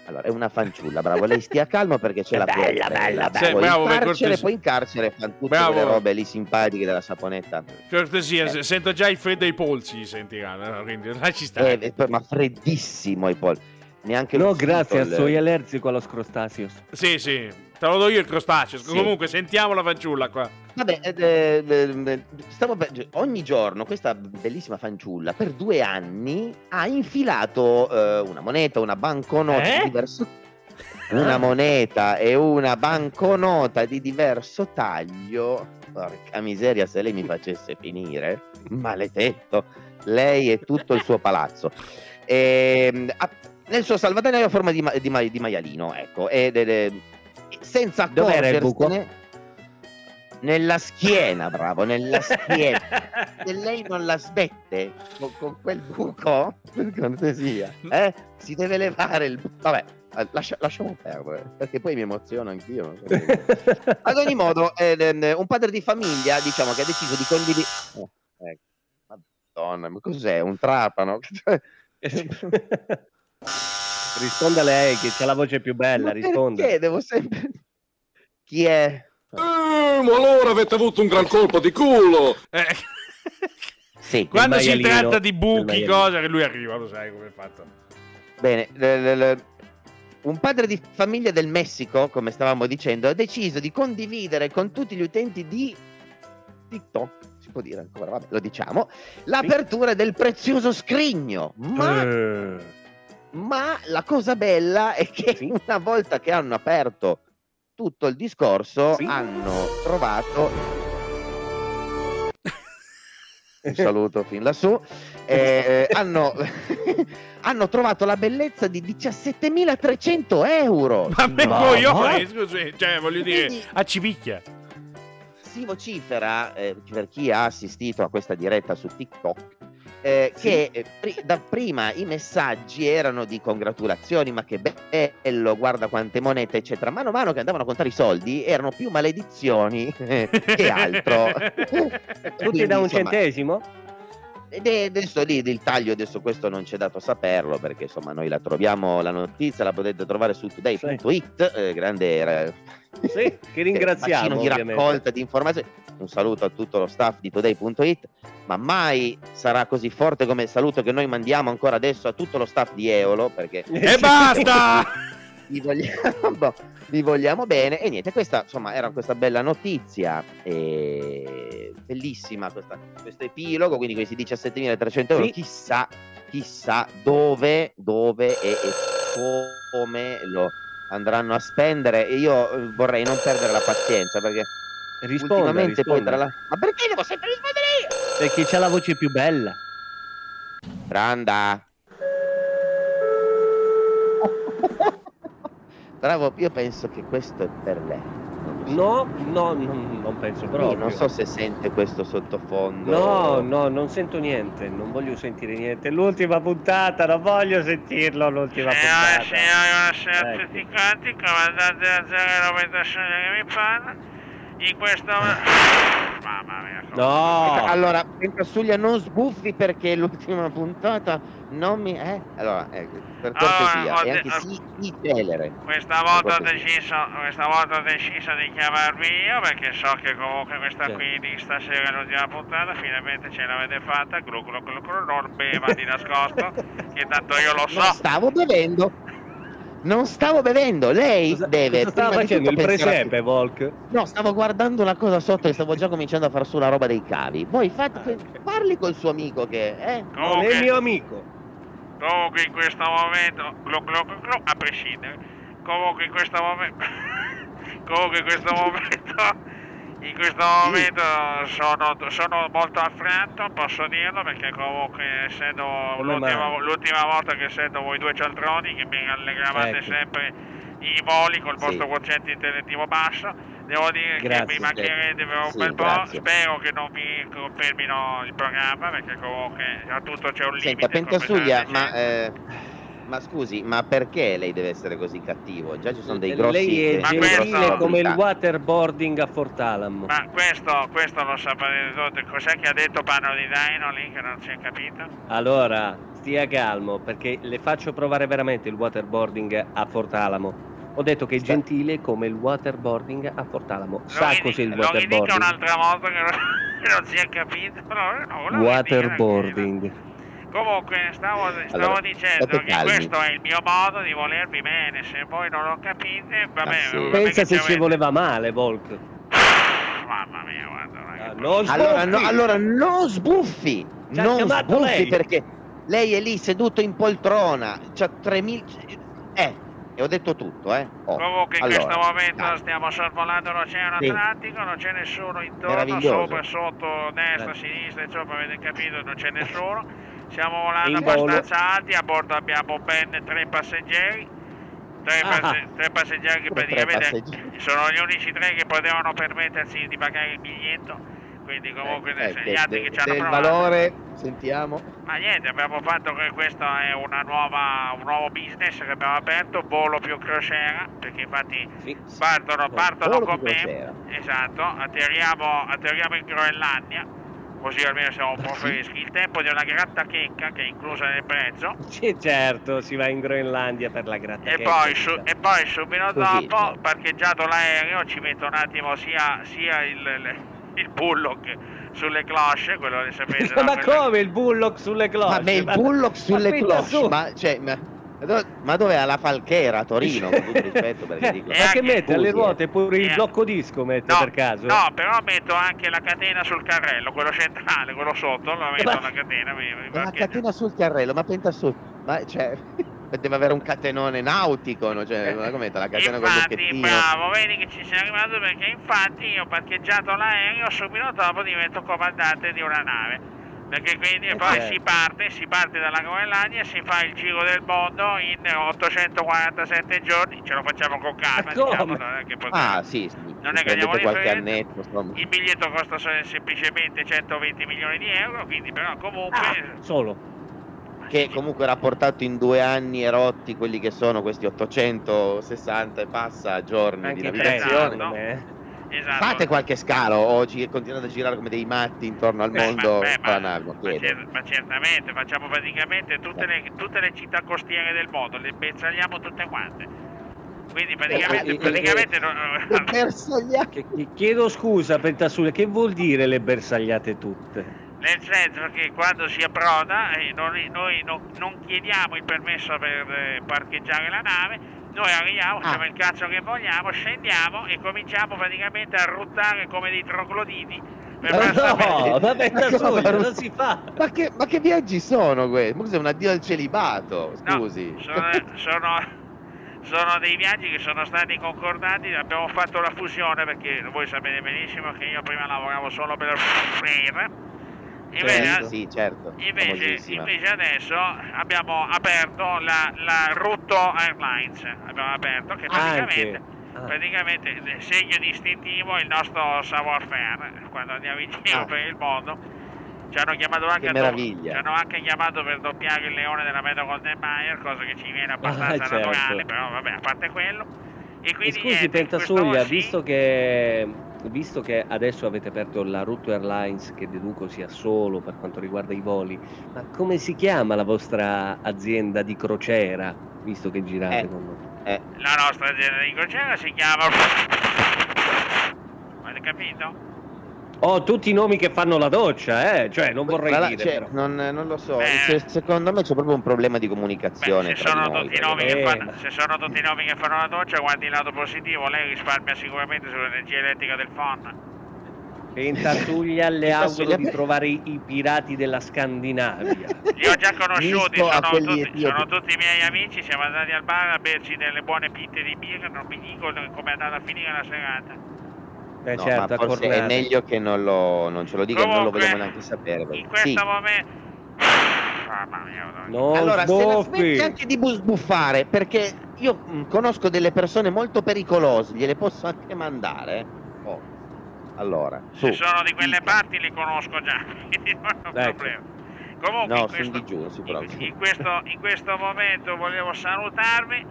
Speaker 1: Allora, è una fanciulla, bravo. Lei stia calmo perché c'è la
Speaker 2: Bella, bella,
Speaker 3: bella. Sì, bravo,
Speaker 1: in carcere, poi in carcere fanno tutte
Speaker 3: Bravo.
Speaker 1: quelle robe lì simpatiche della saponetta.
Speaker 3: Cortesia,
Speaker 1: Eh.
Speaker 3: se- sento già il freddo ai polsi, sentiranno. Quindi lasci stare.
Speaker 1: Eh, ma freddissimo i polli. Neanche
Speaker 2: No,
Speaker 1: lo
Speaker 2: grazie,
Speaker 1: il-
Speaker 2: soy allergico a los crustáceos.
Speaker 3: Sì, sì. Te lo do io il crostaceo.
Speaker 1: Sì.
Speaker 3: Comunque, sentiamo la fanciulla qua.
Speaker 1: Vabbè, eh, eh, eh, stavo per- cioè, ogni giorno questa bellissima fanciulla per due anni ha infilato eh, una moneta, una banconota
Speaker 2: Eh?
Speaker 1: di diverso una moneta e una banconota di diverso taglio. Porca miseria, se lei mi facesse finire, maledetto, lei e tutto il suo palazzo. Ehm, ha- nel suo salvadanaio a forma di, ma- di ma- di maialino, ecco, ed- ed- senza
Speaker 2: Dov'era il buco?
Speaker 1: accorgersene- Nella schiena, bravo, nella schiena. Se lei non la smette con, con quel buco, per cortesia, eh, si deve levare il buco. Vabbè, eh, lascia- lasciamo perdere, perché poi mi emoziono anch'io. Ad ogni modo, eh, eh, un padre di famiglia, diciamo, che ha deciso di condividere... Oh, ecco. Madonna, ma cos'è? Un trapano?
Speaker 2: risponda lei che c'ha la voce più bella,
Speaker 1: Ma
Speaker 2: risponda.
Speaker 1: Perché devo sempre... Chi è?
Speaker 6: Eh, ma allora avete avuto un gran colpo di culo!
Speaker 3: Eh,
Speaker 1: Sì,
Speaker 3: Quando si tratta di buchi, cosa che lui arriva, lo sai come è fatto.
Speaker 1: Bene, le- le- un padre di famiglia del Messico, come stavamo dicendo, ha deciso di condividere con tutti gli utenti di TikTok, si può dire ancora, vabbè, lo diciamo, l'apertura del prezioso scrigno. Ma,
Speaker 2: Eh,
Speaker 1: ma la cosa bella è che
Speaker 2: Sì.
Speaker 1: una volta che hanno aperto tutto il discorso,
Speaker 2: Sì.
Speaker 1: hanno trovato un saluto fin lassù. eh, eh, hanno, hanno trovato la bellezza di 17.300 euro.
Speaker 3: Ma me
Speaker 2: No,
Speaker 3: coglione, scusi, cioè, voglio dire,
Speaker 1: Quindi-
Speaker 3: a cipicchia.
Speaker 1: Si vocifera, eh, per chi ha assistito a questa diretta su TikTok, eh, che eh, pri- da prima i messaggi erano di congratulazioni, ma che bello, guarda quante monete, eccetera. Mano a mano che andavano a contare i soldi, erano più maledizioni eh, che altro.
Speaker 2: Tutti
Speaker 1: Quindi,
Speaker 2: da un
Speaker 1: insomma,
Speaker 2: centesimo?
Speaker 1: Ed è adesso lì il taglio, adesso questo non c'è dato saperlo perché insomma noi la troviamo, la notizia la potete trovare su today.it, eh, grande
Speaker 2: sì, che ringraziamo
Speaker 1: di raccolta di informazioni. Un saluto a tutto lo staff di today.it, ma mai sarà così forte come il saluto che noi mandiamo ancora adesso a tutto lo staff di Eolo perché
Speaker 3: E basta!
Speaker 1: vi vogliamo, vi vogliamo bene e niente, questa insomma era questa bella notizia e bellissima questa, questo epilogo, quindi questi 17.300 euro, sì. chissà, chissà dove, dove e, e come lo andranno a spendere e io eh, vorrei non perdere la pazienza perché risponda, ultimamente risponda. poi tra la... Ma perché devo sempre rispondere io?
Speaker 2: Perché c'ha la voce più bella.
Speaker 1: Branda. Bravo, io penso che questo è per lei.
Speaker 2: No, no, non, non penso proprio.
Speaker 1: non so se sente questo sottofondo.
Speaker 2: No, no, non sento niente, non voglio sentire niente. L'ultima puntata, non voglio sentirlo l'ultima puntata.
Speaker 7: Signore, signore, ecco. tutti quanti, comandante della 96 che mi parla, in questo...
Speaker 1: Mamma mia. No! Allora, Pentasuglia non sbuffi perché l'ultima puntata non mi... Eh? Allora, ecco, per cortesia, allora, e anche si, si celere.
Speaker 7: Questa volta, ho deciso, questa volta ho deciso di chiamarvi io perché so che comunque questa sì. qui di stasera è l'ultima puntata, finalmente ce l'avete fatta, glu glu glu glu, non beva di nascosto, che tanto io lo so. Non
Speaker 1: stavo bevendo. Non stavo bevendo, lei cosa, deve.
Speaker 2: Cosa stava facendo il presepe, Volk?
Speaker 1: No, stavo guardando una cosa sotto e stavo già cominciando a fare su la roba dei cavi. Voi fate, ah, okay. parli col suo amico che eh?
Speaker 2: non è mio amico.
Speaker 7: Comunque in questo momento, glu, glu, glu, a prescindere. Comunque in questo momento, comunque in questo momento in questo momento sono, sono, molto affranto, posso dirlo, perché comunque essendo l'ultima, l'ultima, volta che essendo voi due cialtroni che mi allegravate ecco. sempre i voli col vostro sì. quoziente intellettivo basso, devo dire grazie, che mi mancherete per un sì, bel po', spero che non mi confermino il programma, perché comunque a tutto c'è un limite.
Speaker 1: Senta, Pentasuglia, ma... Eh ma scusi, ma perché lei deve essere così cattivo? Già ci sono dei grossi...
Speaker 2: Lei è gentile come il waterboarding a Fortalamo.
Speaker 7: Ma questo, questo lo sapete tutti. Cos'è che ha detto Pano di Dino lì che non si è capito?
Speaker 2: Allora, stia calmo, perché le faccio provare veramente il waterboarding a Fortalamo. Ho detto che è gentile come il waterboarding a Fortalamo. Sa cos'è il waterboarding? Lo dica
Speaker 7: un'altra volta che non, non si è capito.
Speaker 2: No, no, waterboarding.
Speaker 7: Comunque stavo, stavo allora, dicendo che calmi. questo è il mio modo di volervi bene, se voi non lo capite, va bene.
Speaker 2: Ah, sì. Pensa se ci voleva male, Volk.
Speaker 7: Mamma mia, guarda.
Speaker 1: Ah, non allora, no, allora non sbuffi, non sbuffi lei. perché lei è lì seduto in poltrona, c'ha 3000... Eh, e ho detto tutto, eh.
Speaker 7: Oh. Comunque in allora, questo momento dai. stiamo sorvolando l'Oceano sì. Atlantico, non c'è nessuno intorno, sopra, sotto, destra, eh. sinistra, insomma avete capito, non c'è nessuno. Stiamo volando abbastanza alti, a bordo abbiamo ben tre passeggeri. Tre, ah, passe tre passeggeri che praticamente passeggeri. sono gli unici tre che potevano permettersi di pagare il biglietto quindi comunque eh, gli altri de, che ci hanno provato
Speaker 1: valore sentiamo
Speaker 7: ma niente abbiamo fatto che questo è nuova, un nuovo business che abbiamo aperto volo più crociera perché infatti sì, partono, partono con me esatto atterriamo, atterriamo in Groenlandia così almeno siamo un po' freschi. Il tempo di una gratta checca che è inclusa nel prezzo.
Speaker 2: Sì, certo, si va in Groenlandia per la gratta
Speaker 7: e Poi su, e poi subito dopo, no. parcheggiato l'aereo, ci metto un attimo sia, sia il, il, bullock sulle cloche, quello che sapete.
Speaker 2: ma come il bullock sulle cloche?
Speaker 1: Ma, il bullock sulle cloche, ma, cioè, ma ma dove è la Falchera a Torino? Con tutto rispetto, perché dico.
Speaker 2: Ma che mette alle ruote pure il blocco disco? Mette
Speaker 7: no,
Speaker 2: per caso?
Speaker 7: No, però metto anche la catena sul carrello, quello centrale, quello sotto. Lo metto ma, la catena. Mi,
Speaker 1: mi la catena sul carrello, ma pensa su. Ma cioè. Deve avere un catenone nautico, no? cioè, come la catena
Speaker 7: infatti, con bravo, vedi che ci sei arrivato perché infatti io ho parcheggiato l'aereo subito dopo divento comandante di una nave perché quindi okay. poi si parte, si parte dalla Groenlandia, si fa il giro del mondo in 847 giorni, ce lo facciamo con calma, diciamo, non è che
Speaker 1: possiamo, ah sì, sì. non è che andiamo qualche annetto, insomma.
Speaker 7: il biglietto costa semplicemente 120 milioni di euro, quindi però comunque...
Speaker 2: Ah, solo
Speaker 1: che comunque rapportato in due anni erotti quelli che sono questi 860 e passa giorni Anche di navigazione.
Speaker 7: Esatto.
Speaker 1: esatto. Fate qualche scalo o ci continuate a girare come dei matti intorno al beh, mondo beh,
Speaker 7: ma, ma, ma, cer- ma, certamente, facciamo praticamente tutte le, tutte le, città costiere del mondo, le bersagliamo tutte quante. Quindi praticamente, eh, praticamente
Speaker 2: eh, non... Chiedo scusa Pentasuglia, che vuol dire le bersagliate tutte?
Speaker 7: Nel senso che quando si approda eh, noi, noi non, non, chiediamo il permesso per eh, parcheggiare la nave, noi arriviamo, ah. facciamo il cazzo che vogliamo, scendiamo e cominciamo praticamente a ruttare come dei trogloditi.
Speaker 2: Per no, ma Pentasuglia, non si fa.
Speaker 1: Ma che, ma che viaggi sono questi? Ma cos'è un addio al celibato? Scusi.
Speaker 7: No, sono, sono sono dei viaggi che sono stati concordati, abbiamo fatto la fusione perché voi sapete benissimo che io prima lavoravo solo per Freyr.
Speaker 1: Invece, certo, sì, certo.
Speaker 7: invece, invece, adesso abbiamo aperto la, la Rutto Airlines, abbiamo aperto che praticamente, ah. praticamente il segno distintivo è il nostro savoir-faire quando andiamo in giro ah. per il mondo ci hanno chiamato anche, do- ci hanno anche chiamato per doppiare il leone della Metro Golden Mayer, cosa che ci viene abbastanza ah, certo. naturale, però vabbè, a parte quello. E quindi
Speaker 2: e scusi, Pentasuglia, visto, che, visto che adesso avete aperto la Route Airlines, che deduco sia solo per quanto riguarda i voli, ma come si chiama la vostra azienda di crociera, visto che girate
Speaker 7: eh,
Speaker 2: con
Speaker 7: noi? Eh. La nostra azienda di crociera si chiama... Avete capito?
Speaker 2: Ho tutti i nomi che fanno la doccia, eh? Cioè, non vorrei
Speaker 1: la,
Speaker 2: dire.
Speaker 1: Cioè, non, non, lo so. Beh, secondo me c'è proprio un problema di comunicazione. Beh,
Speaker 7: se, sono noi, fanno, se, sono tutti i nomi che fanno la doccia, guardi il lato positivo, lei risparmia sicuramente sull'energia elettrica del phon.
Speaker 2: Pentatuglia le auguro di trovare i, i, pirati della Scandinavia.
Speaker 7: Li ho già conosciuti, sono tutti, sono tutti, i miei amici, siamo andati al bar a berci delle buone pinte di birra, non mi dicono come è andata a finire la serata.
Speaker 1: Beh, no, certo, forse è meglio che non, lo, non ce lo dica, Comunque, non lo vogliamo neanche sapere.
Speaker 7: In questo sì. momento...
Speaker 1: Non allora, sbuffi. se la smetti anche di sbuffare, perché io mh, mm, conosco delle persone molto pericolose, gliele posso anche mandare. Oh. Allora,
Speaker 7: su. se sono di quelle parti li conosco già, quindi non ho ecco. problema. Comunque,
Speaker 1: no,
Speaker 7: in questo,
Speaker 1: giù,
Speaker 7: in, in, questo, in questo momento volevo salutarvi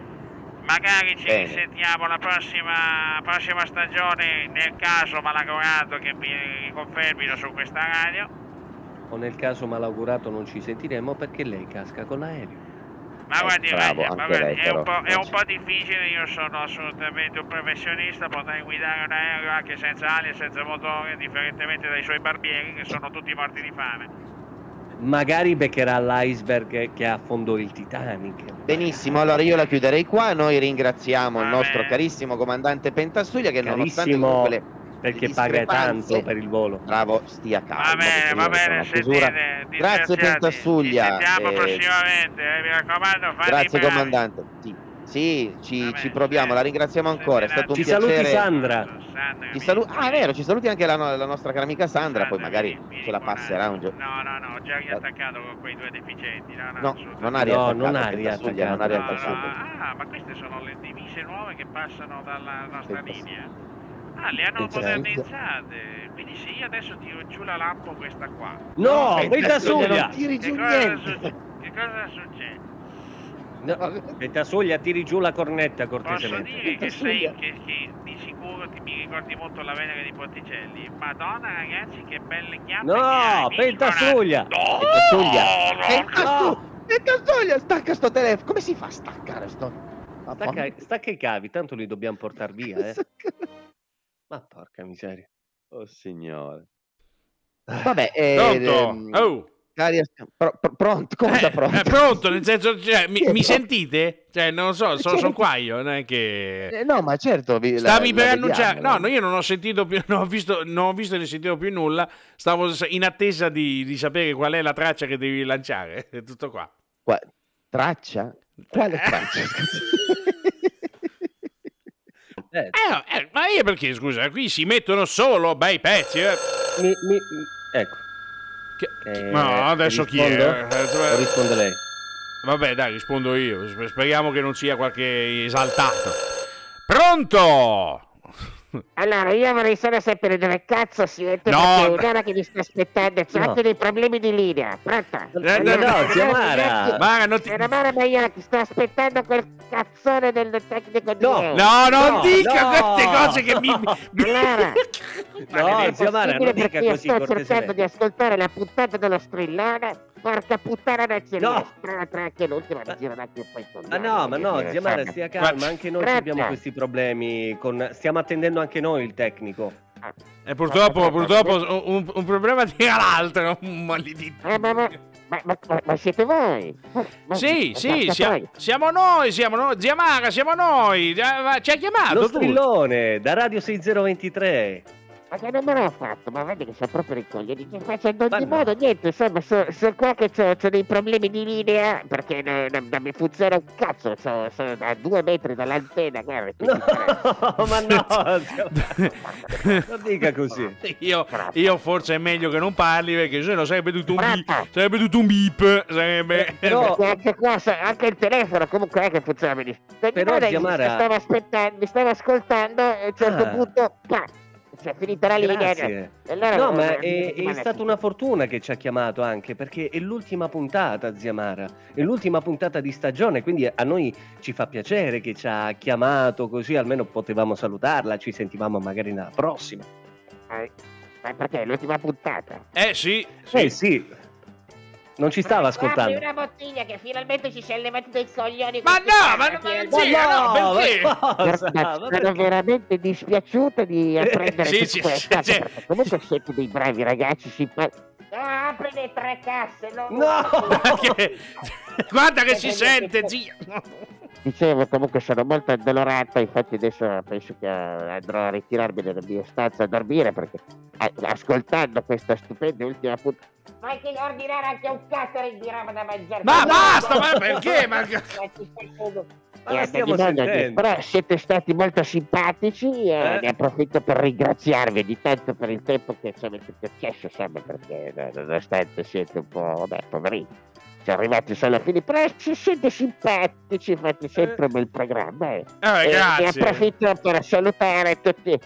Speaker 7: magari ci Bene. risentiamo la prossima, prossima, stagione nel caso malaugurato che mi confermino su questa radio.
Speaker 2: O nel caso malaugurato non ci sentiremo perché lei casca con l'aereo.
Speaker 7: Ma guardi, Bravo, ma guardi è, un è, un po', difficile, io sono assolutamente un professionista, potrei guidare un aereo anche senza ali e senza motore, differentemente dai suoi barbieri che sono tutti morti di fame
Speaker 2: magari beccherà l'iceberg che affondò il Titanic.
Speaker 1: Benissimo, allora io la chiuderei qua. Noi ringraziamo il nostro carissimo comandante Pentastuglia che
Speaker 2: carissimo, nonostante le, perché le paga tanto per il volo.
Speaker 1: Bravo, stia calmo.
Speaker 7: Va bene, va bene, sentite,
Speaker 1: Grazie Pentastuglia.
Speaker 7: Ci sentiamo eh, prossimamente, eh, mi raccomando,
Speaker 1: Grazie comandante. Sì. Sì, ci, ci proviamo, la ringraziamo ancora, è stato un
Speaker 2: ci
Speaker 1: piacere.
Speaker 2: Ci saluti Sandra.
Speaker 1: Ci salu- ah, è vero, ci saluti anche la, no- la nostra cara amica Sandra, poi magari ce la passerà un giorno.
Speaker 7: No, no, no, ho già riattaccato con quei due deficienti. No,
Speaker 1: no, no non ha riattaccato.
Speaker 2: No, non ha riattaccato. Non ha riattaccato.
Speaker 7: No, no, ah, ma queste sono le divise nuove che passano dalla nostra linea. Ah, le hanno modernizzate. Quindi sì, io adesso tiro giù la lampo questa qua.
Speaker 2: No, questa
Speaker 1: suglia! Non tiri giù niente.
Speaker 7: Che cosa succede?
Speaker 2: No, Soglia, tiri giù la cornetta cortesemente.
Speaker 7: Posso dire che, sei, che, che di sicuro ti mi ricordi molto la Venere di Ponticelli. Madonna ragazzi, che belle chiappe
Speaker 2: No, Pentasuglia!
Speaker 1: No! Pentasuglia! Pentasuglia, stacca sto telefono! Come si fa a staccare sto...
Speaker 2: Stacca, stacca i cavi, tanto li dobbiamo portare via, eh. Ma porca miseria.
Speaker 1: Oh signore. Vabbè, eh, ehm...
Speaker 3: oh.
Speaker 1: Cari, pr- pr- pronto, cosa
Speaker 3: eh,
Speaker 1: pronto?
Speaker 3: Eh, pronto, nel senso, cioè, mi, mi, sentite? Cioè, non lo so, sono, sono qua io, non è che...
Speaker 1: Eh, no, ma certo... Vi,
Speaker 3: Stavi la, per la annunciare... No, no, io non ho sentito più, non ho visto, non ho visto né sentito più nulla, stavo in attesa di, di, sapere qual è la traccia che devi lanciare, è tutto qua.
Speaker 1: qua traccia? Quale eh. traccia?
Speaker 3: eh, eh, ma io perché, scusa, qui si mettono solo bei pezzi, eh.
Speaker 2: mi, mi, ecco.
Speaker 3: Che, no, adesso chi è?
Speaker 2: O risponde lei?
Speaker 3: Vabbè, dai, rispondo io. Speriamo che non sia qualche esaltato. Pronto?
Speaker 8: Allora, io vorrei solo sapere dove cazzo siete,
Speaker 3: No,
Speaker 8: perché è un'ora che vi sta aspettando, c'è
Speaker 2: No.
Speaker 8: anche dei problemi di linea. Pronta?
Speaker 3: Eh,
Speaker 2: no,
Speaker 3: no,
Speaker 2: no, zia Mara.
Speaker 3: Mara, non ti...
Speaker 8: Era Mara Maiotti, sto aspettando quel cazzone del tecnico di
Speaker 2: No.
Speaker 8: ieri.
Speaker 3: No, non
Speaker 2: No,
Speaker 3: dica
Speaker 2: no.
Speaker 3: queste cose che mi...
Speaker 8: Allora,
Speaker 2: No, zia Mara, non dica
Speaker 8: perché io
Speaker 2: così
Speaker 8: sto cercando di ascoltare la puntata dello strillone. Porca puttana non ce
Speaker 2: No.
Speaker 8: anche l'ultima mi girano anche un po' i
Speaker 2: Ma no, ma no, zia Mara, stia calma, anche noi
Speaker 8: Guarda.
Speaker 2: abbiamo questi problemi. Con... Stiamo attendendo anche noi il tecnico.
Speaker 3: E purtroppo, purtroppo un, un problema tira l'altro, un maledetto.
Speaker 8: Eh, ma, ma, ma, ma, ma- ma siete voi? Ma- ma-
Speaker 3: Sì,
Speaker 8: ma
Speaker 3: sì,
Speaker 8: porca
Speaker 3: sia-
Speaker 8: troia.
Speaker 3: siamo noi, siamo noi, zia Mara, siamo noi, eh, ma ci ha
Speaker 2: Lo
Speaker 3: chiamato tu.
Speaker 2: strillone da Radio 6023.
Speaker 8: Ma che numero ho fatto? Ma vedi che sono proprio ricoglioni. Che facendo
Speaker 2: Ma
Speaker 8: ogni
Speaker 2: no.
Speaker 8: modo, niente, insomma, sono so qua che ho dei problemi di linea perché non, non- non mi funziona un cazzo. Sono, sono a due metri dall'antenna, guarda. che
Speaker 2: No, ma no, non dica così.
Speaker 3: Io, io forse è meglio che non parli perché se no sarebbe tutto un beep, sarebbe tutto un beep, sarebbe...
Speaker 2: Però-
Speaker 8: anche qua, so- anche il telefono comunque è che funziona benissimo.
Speaker 2: Però, zia
Speaker 8: mi stavo aspettando, mi stavo ascoltando e a un certo
Speaker 2: Ah.
Speaker 8: punto, pa, cioè, finita la linea.
Speaker 2: Grazie.
Speaker 8: Allora-
Speaker 2: No, ma è, è stata una fortuna che ci ha chiamato anche perché è l'ultima puntata, zia Mara, è l'ultima puntata di stagione, quindi a noi ci fa piacere che ci ha chiamato così almeno potevamo salutarla, ci sentivamo magari nella prossima.
Speaker 8: Eh, Ma perché è l'ultima puntata?
Speaker 3: Eh sì,
Speaker 2: Eh
Speaker 3: sì.
Speaker 2: Non ci stava ascoltando.
Speaker 8: Apri una bottiglia che finalmente ci si è levati dei coglioni.
Speaker 3: Ma no, ma, ma,
Speaker 8: finalmente.
Speaker 3: zia, no,
Speaker 2: ma
Speaker 3: perché?
Speaker 2: cosa? Ma
Speaker 8: sono
Speaker 2: perché?
Speaker 8: veramente dispiaciuto di apprendere
Speaker 3: Sì, sì,
Speaker 8: queste
Speaker 3: sì, sì.
Speaker 8: comunque siete dei bravi ragazzi simpatici. Apri le tre casse, no?
Speaker 2: No!
Speaker 3: Perché- Guarda che si sente, zia.
Speaker 8: Dicevo, comunque sono molto addolorato, infatti adesso penso che andrò a ritirarmi nella mia stanza a dormire perché eh, ascoltando questa stupenda ultima puntata... Ma che ordinare anche un catering di roba da mangiare?
Speaker 3: Ma
Speaker 8: No,
Speaker 3: basta,
Speaker 8: no,
Speaker 3: ma perché? Ma-
Speaker 8: Ma Eh. Però siete stati molto simpatici e
Speaker 2: Eh?
Speaker 8: ne approfitto per ringraziarvi di tanto per il tempo che ci avete concesso, insomma, perché eh, nonostante siete un po', vabbè, poverini, siamo arrivati solo a fine, però ci siete simpatici, fate sempre un bel programma. Eh.
Speaker 3: Eh,
Speaker 8: E ne
Speaker 3: grazie.
Speaker 8: approfitto per salutare tutti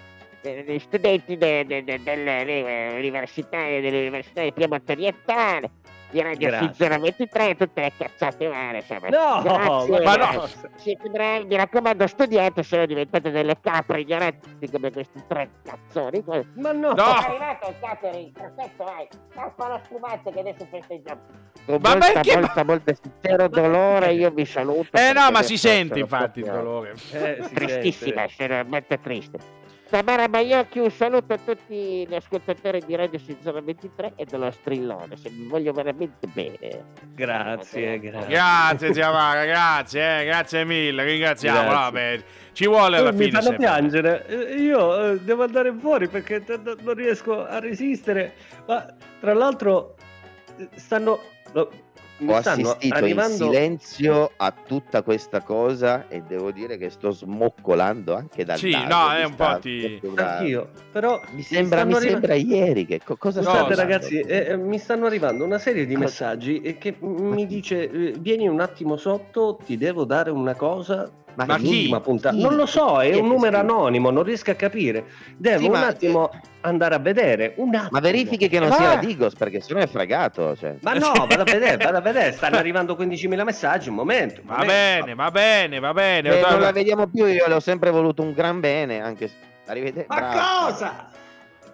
Speaker 8: eh, gli studenti de- de- de- delle università dell'Università di Piemonte Orientale, di Radio
Speaker 2: Grazie.
Speaker 8: 023, tutte le cazzate varie, insomma.
Speaker 2: No,
Speaker 8: Grazie,
Speaker 3: ma no.
Speaker 8: Siete bravi, mi raccomando, studiate, se no diventate delle capre ignoranti come questi tre cazzoni.
Speaker 2: Ma no!
Speaker 3: No.
Speaker 8: È arrivato il catering, perfetto, vai. Tappa la spumante che adesso festeggiamo. Con
Speaker 3: Ma
Speaker 8: molta,
Speaker 3: perché-
Speaker 8: molta, molto sincero dolore io vi saluto.
Speaker 3: Eh no, ma si sente infatti il dolore.
Speaker 2: Eh, si
Speaker 8: Tristissima,
Speaker 2: sente.
Speaker 8: molto triste. Tamara Baiocchi, un saluto a tutti gli ascoltatori di Radio 623 e dello Strillone, se vi voglio veramente bene.
Speaker 2: Grazie, grazie.
Speaker 3: Grazie, zia Mara, grazie, eh, grazie mille, ringraziamo.
Speaker 2: Grazie.
Speaker 3: Vabbè, ci vuole alla
Speaker 2: mi
Speaker 3: fine.
Speaker 2: fanno
Speaker 3: sempre.
Speaker 2: piangere. Eh, Io eh, devo andare fuori perché t- t- non riesco a resistere. Ma tra l'altro eh, stanno. mi
Speaker 1: Ho assistito
Speaker 2: arrivando...
Speaker 1: in silenzio a tutta questa cosa e devo dire che sto smoccolando anche dal
Speaker 3: Sì, no, è un po' ti-
Speaker 2: Anch'io, però
Speaker 1: Mi sembra, mi
Speaker 2: arriva-
Speaker 1: sembra ieri che co- cosa
Speaker 2: Scusate
Speaker 1: sta
Speaker 3: Cosa?
Speaker 2: ragazzi, eh, eh, mi stanno arrivando una serie di
Speaker 1: Cosa?
Speaker 2: messaggi che mi dice eh, vieni un attimo sotto, ti devo dare una cosa.
Speaker 1: Ma
Speaker 3: Ma chi?
Speaker 2: l'ultima puntata.
Speaker 1: Chi?
Speaker 2: Non lo so, è un numero anonimo, non riesco a capire. Devo
Speaker 1: Sì,
Speaker 2: un
Speaker 1: ma-
Speaker 2: attimo andare a vedere. Un attimo.
Speaker 1: Ma verifichi che non
Speaker 2: Va.
Speaker 1: sia la Digos perché sennò è fregato. Cioè.
Speaker 2: Ma no, vado a vedere, vado a vedere, stanno arrivando 15.000 messaggi, un momento. un
Speaker 3: Va
Speaker 2: momento.
Speaker 3: bene, va bene, va bene.
Speaker 1: Beh, non la vediamo più, io le ho sempre voluto un gran bene, anche se... Arrivederci.
Speaker 2: Ma
Speaker 1: bravo.
Speaker 2: cosa?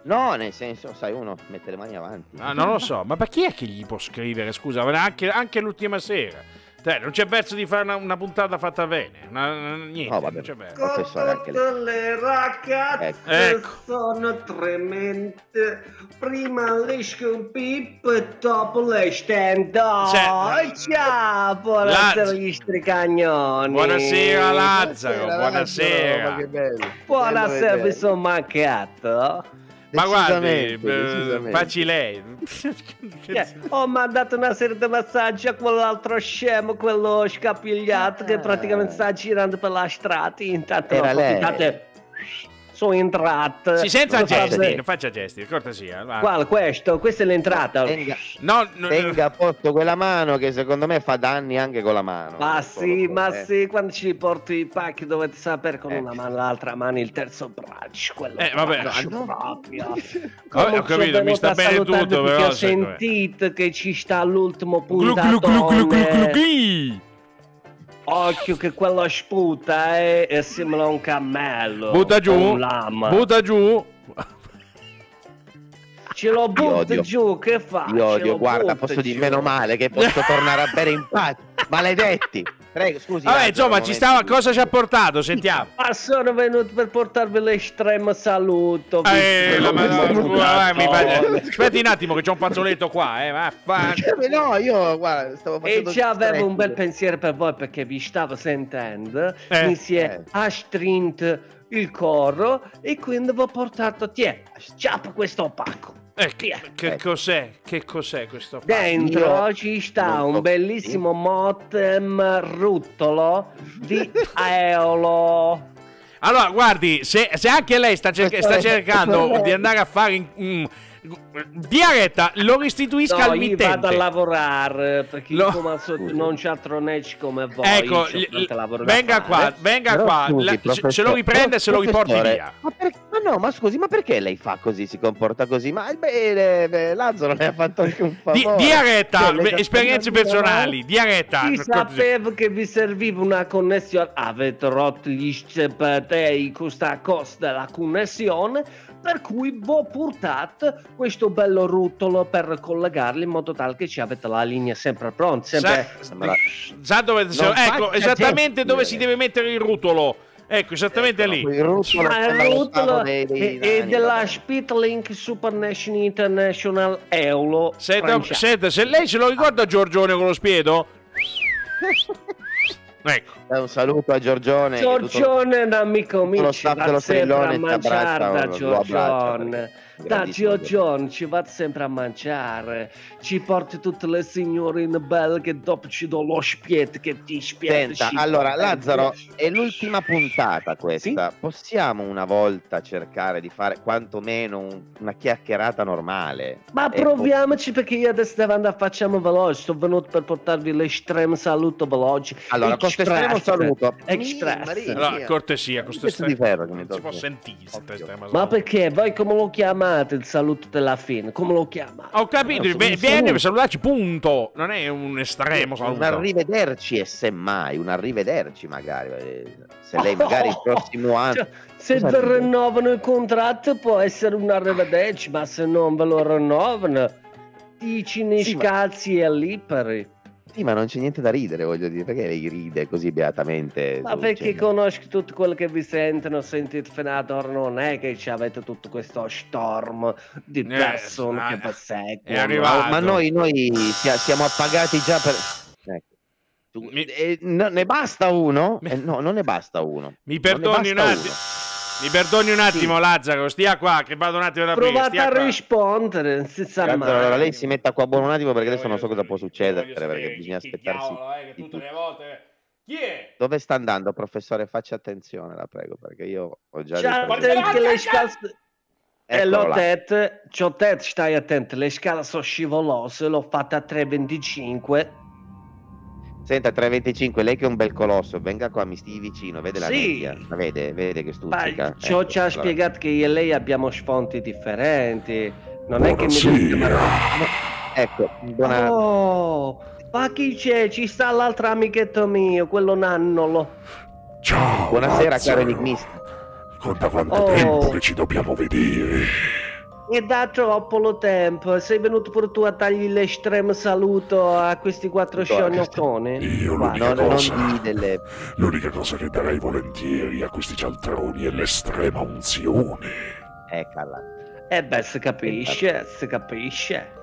Speaker 1: No, nel senso, sai, uno mette le mani avanti.
Speaker 3: Ah, non lo so, ma per chi è che gli può scrivere? Scusa, anche, anche l'ultima sera. Cioè, non c'è verso di fare una, una puntata fatta bene. Una- niente,
Speaker 1: No, vabbè.
Speaker 3: non c'è verso.
Speaker 1: Professore, anche lei.
Speaker 2: le ragazze
Speaker 1: Ecco.
Speaker 3: Ecco.
Speaker 2: sono tremende. Prima le scoopip e dopo le stand
Speaker 3: Cioè,
Speaker 2: Ciao, buonasera gli stricagnoni.
Speaker 3: Buonasera Lazzaro, buonasera.
Speaker 2: Buonasera,
Speaker 1: Bello
Speaker 2: mi
Speaker 1: vedere.
Speaker 2: sono mancato.
Speaker 3: Ma guardi, facci lei.
Speaker 2: Eh, ho mandato una serie di messaggi a quell'altro scemo, quello scapigliato che praticamente sta girando per la strada. Intanto
Speaker 1: Era lei.
Speaker 2: Sono entrato.
Speaker 3: Sì, senza gesti,
Speaker 2: fate-
Speaker 3: non faccia gesti, cortesia. va.
Speaker 2: Qual, questo? Questa è l'entrata.
Speaker 1: Tenga,
Speaker 3: No, no,
Speaker 1: tenga a posto quella mano che secondo me fa danni anche con la mano.
Speaker 2: Ma sì, ma
Speaker 1: eh.
Speaker 2: sì, quando ci porti i pacchi dovete sapere con
Speaker 1: Eh.
Speaker 2: una mano, l'altra mano il terzo braccio. Quello
Speaker 3: Eh, vabbè.
Speaker 2: braccio
Speaker 1: No,
Speaker 2: proprio.
Speaker 3: Vabbè, ho capito, mi sta bene tutto, però,
Speaker 2: ho sentito che ci sta l'ultimo
Speaker 3: Glu, glu, glu, glu, glu, glu,
Speaker 2: puntatone.
Speaker 3: glu.
Speaker 2: Occhio che quello sputa eh, e sembra un cammello.
Speaker 3: Butta giù,
Speaker 2: Un lama.
Speaker 3: butta giù.
Speaker 2: Ce lo butta
Speaker 1: odio.
Speaker 2: giù, che fa?
Speaker 1: Io odio, guarda, posso dire meno male che posso tornare a bere in pace. Maledetti. Prego, scusi.
Speaker 3: Vabbè, insomma, ci stava, cosa ci ha portato? Sentiamo.
Speaker 2: Ma sono venuto per portarvi l'estremo saluto.
Speaker 3: Eh, la madonna, vai, mi Aspetti un attimo che c'ho un fazzoletto qua, eh, vaffa.
Speaker 1: Eh, No, io, guarda, stavo
Speaker 2: E
Speaker 1: facendo...
Speaker 2: già avevo un bel pensiero per voi perché vi stavo sentendo,
Speaker 3: Eh.
Speaker 2: mi si è
Speaker 1: Eh.
Speaker 2: astrinto il corro e quindi vi ho portato, tiè, sciappa questo pacco.
Speaker 3: Eh, che, che cos'è? Che cos'è questo? qua?
Speaker 2: Dentro
Speaker 1: Io
Speaker 2: ci sta
Speaker 1: non
Speaker 2: un
Speaker 1: so-
Speaker 2: bellissimo motem ruttolo di Aeolo.
Speaker 3: Allora, guardi, se, se anche lei sta, cerca- sta cercando di andare a fare in, mm, Diaretta, lo restituisca
Speaker 2: No,
Speaker 3: al
Speaker 2: io
Speaker 3: mittente.
Speaker 2: vado a lavorare perché
Speaker 3: Lo-
Speaker 2: come al solito non c'ho tronecci come voi.
Speaker 3: Ecco, venga
Speaker 2: fare.
Speaker 3: qua, venga
Speaker 1: Però
Speaker 3: qua,
Speaker 1: scusi,
Speaker 3: la- se- se lo riprende e se lo riporti via.
Speaker 1: Ma, per- ma no, ma scusi, ma perché lei fa così, si comporta così? Ma beh, eh, Lazzaro le ha fatto anche un
Speaker 3: Di,
Speaker 1: favore.
Speaker 3: diaretta,
Speaker 1: Cioè, le sta
Speaker 3: esperienze personali, diaretta.
Speaker 2: Io sapevo che vi serviva una connessione. Avete rotto gli scepatei con sta cosa della connessione. Per cui vi ho portato questo bello ruttolo per collegarli in modo tale che ci avete la linea sempre pronta. Sempre...
Speaker 3: Sa, sa dove, ecco, esattamente
Speaker 1: gesti,
Speaker 3: dove si deve mettere il rutolo. Ecco, esattamente lì.
Speaker 1: Il ruttolo
Speaker 2: Ma il
Speaker 1: sembra lo
Speaker 2: ruttolo
Speaker 1: stato dei- dei
Speaker 2: è, è della. Spitlink Supernation International Eolo.
Speaker 3: Senta, senta, se lei se lo ricorda Giorgione con lo spiedo? Ecco.
Speaker 1: Eh, Un saluto a Giorgione.
Speaker 2: Giorgione è un amico mio,
Speaker 1: lo staff dello strillone ti abbraccia,
Speaker 2: Giorgione. Da
Speaker 1: grandissimo
Speaker 2: Giorgione ci va sempre a mangiare, ci porti tutte le signorine belle che dopo ci do lo spiet che ti spiet.
Speaker 1: Senta, allora Lazzaro, è l'ultima puntata questa. Possiamo una volta cercare di fare quantomeno un- una chiacchierata normale?
Speaker 2: Ma
Speaker 1: Ecco,
Speaker 2: proviamoci perché io adesso devo andare facciamo veloce, sono venuto per portarvi l'estremo saluto veloce.
Speaker 1: Allora, con questo estremo saluto.
Speaker 2: Express.
Speaker 3: Allora, cortesia, questo
Speaker 1: Pezzo
Speaker 3: estremo-
Speaker 1: di ferro che mi
Speaker 3: non si può sentire questo
Speaker 2: Ma perché? Voi come lo chiamate il saluto della fine? Come lo chiamate?
Speaker 3: Ho capito,
Speaker 1: No, un
Speaker 3: viene
Speaker 1: saluto.
Speaker 3: per salutarci, punto. Non è un estremo
Speaker 1: Un
Speaker 3: saluto.
Speaker 1: arrivederci e semmai, un arrivederci magari. eh, Se lei magari il prossimo anno...
Speaker 2: Cioè, se vi rinnovano il contratto può essere un arrivederci, ma se non ve lo rinnovano, dici ne
Speaker 1: Sì, ma-
Speaker 2: scalzi e liberi.
Speaker 1: Sì, ma non c'è niente da ridere, voglio dire, perché lei ride così beatamente?
Speaker 2: Ma
Speaker 1: su-
Speaker 2: perché
Speaker 1: cioè,
Speaker 2: conosco tutto quello che vi sentono, sentite fino ad ora, non è che ci avete tutto questo storm di
Speaker 3: Eh,
Speaker 2: persone
Speaker 3: ma-
Speaker 2: che vi seguono.
Speaker 3: è arrivato.
Speaker 1: Ma noi, noi sia- siamo appagati già per... Ecco. Tu-
Speaker 3: Mi-
Speaker 1: eh, no, ne basta uno?
Speaker 3: Mi-
Speaker 1: Eh, no, non ne basta uno.
Speaker 3: Mi perdoni un attimo. Mi perdoni un attimo, Lazzaro. Stia qua, che vado un attimo da aprire.
Speaker 2: Provate a
Speaker 3: qua.
Speaker 2: rispondere, si sa mai.
Speaker 1: allora lei si metta qua buono un attimo perché adesso non so cosa può succedere,
Speaker 3: sapere
Speaker 1: perché
Speaker 3: chi-
Speaker 1: bisogna
Speaker 3: chi
Speaker 1: aspettarsi.
Speaker 3: cavolo, eh, che tutte le volte... Chi è?
Speaker 1: Dove sta andando, professore? Faccia attenzione, la prego, perché io ho già
Speaker 2: Ciao, che le. E
Speaker 1: là.
Speaker 2: detto, c'ho detto, stai attento, le scale sono scivolose, l'ho fatta a 3,25.
Speaker 1: Senta, 325, lei che è un bel colosso, venga qua, mi stii vicino, vede la
Speaker 2: Sì.
Speaker 1: nebbia, la vede, vede che
Speaker 2: Ma
Speaker 1: stuzzica.
Speaker 2: ciò
Speaker 1: Ecco,
Speaker 2: ci ha
Speaker 1: allora-
Speaker 2: spiegato che io e lei abbiamo sfonti differenti. Non è che mi
Speaker 6: Buonasera.
Speaker 1: Ecco, buona...
Speaker 2: Oh, ma chi c'è? Ci sta l'altro amichetto mio, quello nannolo.
Speaker 6: Ciao.
Speaker 1: Buonasera, caro enigmista.
Speaker 6: Conta quanto
Speaker 2: Oh.
Speaker 6: tempo che ci dobbiamo vedere.
Speaker 2: E da troppo lo tempo. Sei venuto pure tu a dargli l'estremo saluto a questi quattro
Speaker 1: Guarda,
Speaker 2: sciognoconi?
Speaker 6: Io l'unica
Speaker 1: Non, non
Speaker 6: cosa.
Speaker 1: di delle...
Speaker 6: L'unica cosa che darei volentieri a questi cialtroni è l'estrema unzione.
Speaker 1: Eccola.
Speaker 2: Eh beh, si capisce, si capisce.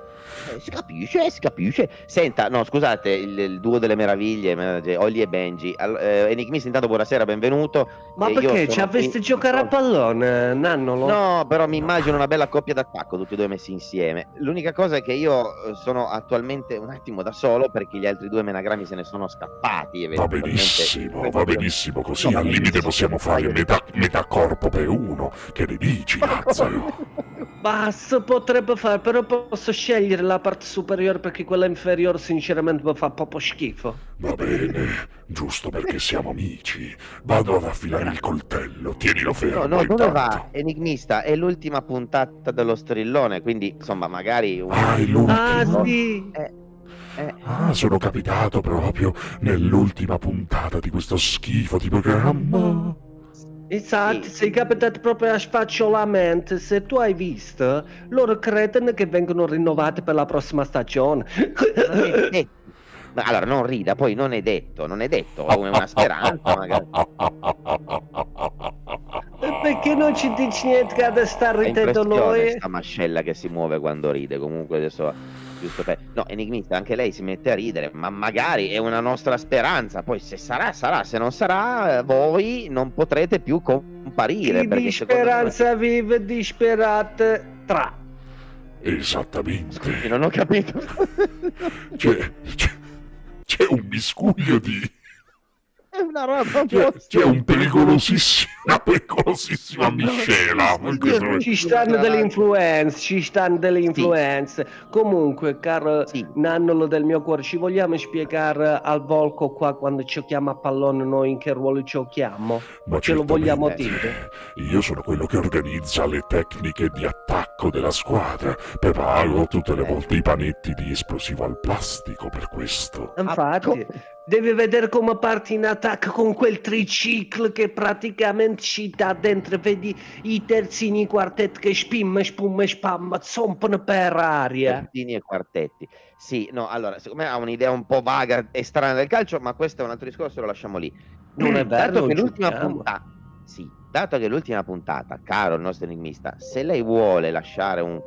Speaker 1: Eh, si capisce, si capisce. Senta, no, scusate, il, il duo delle meraviglie, eh, Olli e Benji. Eh, Enigmista, intanto buonasera, benvenuto.
Speaker 2: Ma eh, perché? Ci avreste giocare a pallone, Nannolo?
Speaker 1: No, però mi immagino una bella coppia d'attacco, tutti e due messi insieme. L'unica cosa è che io eh, sono attualmente un attimo da solo perché gli altri due menagrammi se ne sono scappati.
Speaker 6: Va benissimo, va benissimo così. Al limite possiamo fare metà, metà corpo per uno. Che ne dici,
Speaker 2: Basta, potrebbe fare, però posso scegliere la parte superiore perché quella inferiore sinceramente mi fa proprio schifo.
Speaker 6: Va bene, giusto perché siamo amici. Vado ad affilare il coltello, tienilo fermo.
Speaker 1: No, no, dove va? Enigmista, è l'ultima puntata dello strillone, quindi insomma magari...
Speaker 6: Un... Ah, è l'ultima?
Speaker 2: Ah, sì!
Speaker 6: Eh. Eh. Ah, sono capitato proprio nell'ultima puntata di questo schifo di programma.
Speaker 2: Esatto, sì. sei capitato proprio a sfacciolamente. Se tu hai visto, loro credono che vengono rinnovati per la prossima stagione.
Speaker 1: Allora non rida, poi non è detto, non è detto, è una speranza magari.
Speaker 2: Perché non ci dici niente che adesso sta ridendo noi?
Speaker 1: questa mascella che si muove quando ride, comunque adesso giusto per... No, enigmista, anche lei si mette a ridere, ma magari è una nostra speranza, poi se sarà, sarà, se non sarà, voi non potrete più comparire.
Speaker 2: Di speranza me... vive disperate tra.
Speaker 6: Esattamente.
Speaker 1: Scusi, non ho capito.
Speaker 6: c'è, c'è, c'è un miscuglio di
Speaker 1: è una roba
Speaker 6: c'è, c'è un pericolosissimo, una pericolosissima miscela.
Speaker 2: Ci stanno delle influenze, ci stanno delle influenze. Sì. Comunque, caro sì. nannolo del mio cuore, ci vogliamo spiegare al Volco qua quando giochiamo a pallone noi in che ruolo giochiamo? Ma Ce lo vogliamo dire?
Speaker 6: Io sono quello che organizza le tecniche di attacco della squadra. Preparo tutte le volte i panetti di esplosivo al plastico per questo.
Speaker 2: Infatti, Devi vedere come parti in attacco con quel triciclo che praticamente ci dà dentro. Vedi i terzini quartetti che spim, spum, spam, zompono per aria.
Speaker 1: Terzini e quartetti. Sì, no, allora, secondo me ha un'idea un po' vaga e strana del calcio, ma questo è un altro discorso, lo lasciamo lì.
Speaker 2: Non è vero, dato
Speaker 1: che l'ultima puntata, sì, dato che l'ultima puntata, caro il nostro enigmista, se lei vuole lasciare un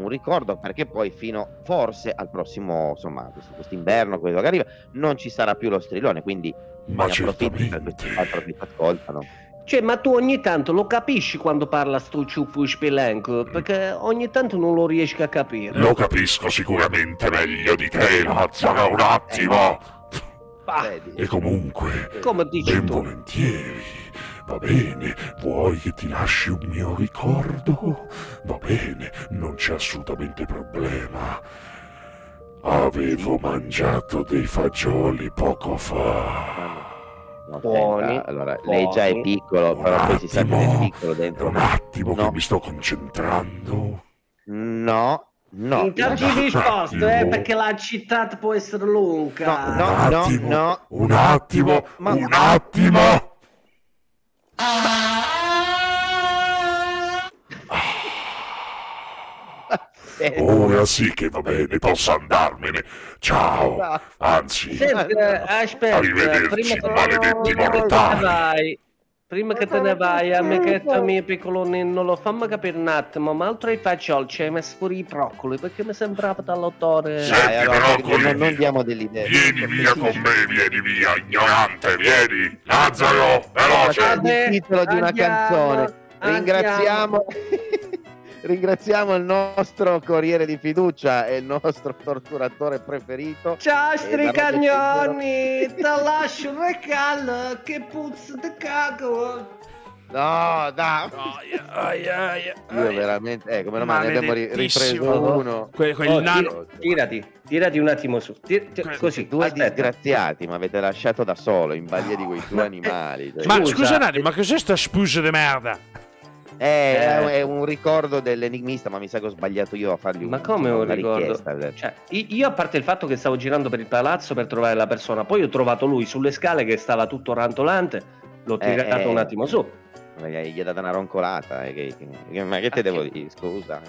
Speaker 1: un ricordo perché poi fino forse al prossimo, insomma, questo, inverno, quello che arriva, non ci sarà più lo strillone, quindi
Speaker 6: ma ne approfitti per
Speaker 1: questi altri che ascoltano.
Speaker 2: Cioè, ma tu ogni tanto lo capisci quando parla sto ciuffo Spilenko? Perché ogni tanto non lo riesco a capire.
Speaker 6: Lo capisco sicuramente meglio di te, Lazzaro, un attimo.
Speaker 2: Eh,
Speaker 6: e comunque,
Speaker 2: come dici
Speaker 6: ben
Speaker 2: tu?
Speaker 6: volentieri. Va bene, vuoi che ti lasci un mio ricordo? Va bene, non c'è assolutamente problema. Avevo mangiato dei fagioli poco fa.
Speaker 1: No, buoni, allora, buoni. lei già è piccolo, un però attimo, poi si sa che è piccolo dentro.
Speaker 6: Un attimo no. che mi sto concentrando.
Speaker 1: No, no.
Speaker 2: Intanto di risposto, eh, perché la città può essere lunga.
Speaker 1: No, no, un attimo, no, no.
Speaker 6: Un attimo, Ma... un attimo. Ora sì che va bene, posso andarmene. Ciao. Anzi,
Speaker 2: Senta, aspetta,
Speaker 6: arrivederci, maledetti mortali.
Speaker 2: Prima che te ne vai, amichetto mio piccolo non lo fammi capire un attimo, ma oltre ai fagioli ci hai messo pure i broccoli, perché mi sembrava dall'autore...
Speaker 6: Senti, allora, broccoli,
Speaker 1: non, non diamo delle idee.
Speaker 6: Vieni via con me, vieni via, ignorante, vieni! Lazzaro, veloce!
Speaker 1: Il titolo di una canzone. Ringraziamo... Ringraziamo il nostro corriere di fiducia e il nostro torturatore preferito.
Speaker 2: Ciao stricagnoni, ti lascio un regalo che puzza di cago.
Speaker 1: No, dai. Aia, aia, Io veramente, ecco, meno male, ne abbiamo ripreso uno.
Speaker 2: Que- quel oh, nano... tirati, tirati un attimo su. Tir- tir- così,
Speaker 1: due aspetta. disgraziati, mi avete lasciato da solo in balia di quei due animali.
Speaker 3: Ma scusa, scusa un attimo, ma cos'è sta spusa di merda?
Speaker 1: È, eh. è, un ricordo dell'enigmista, ma mi sa che ho sbagliato io a fargli
Speaker 2: ma come un ricordo? Cioè, io, a parte il fatto che stavo girando per il palazzo per trovare la persona, poi ho trovato lui sulle scale che stava tutto rantolante, l'ho eh, tirato eh, un attimo su.
Speaker 1: Gli ha dato una roncolata. Eh, ma che te devo dire? Scusa.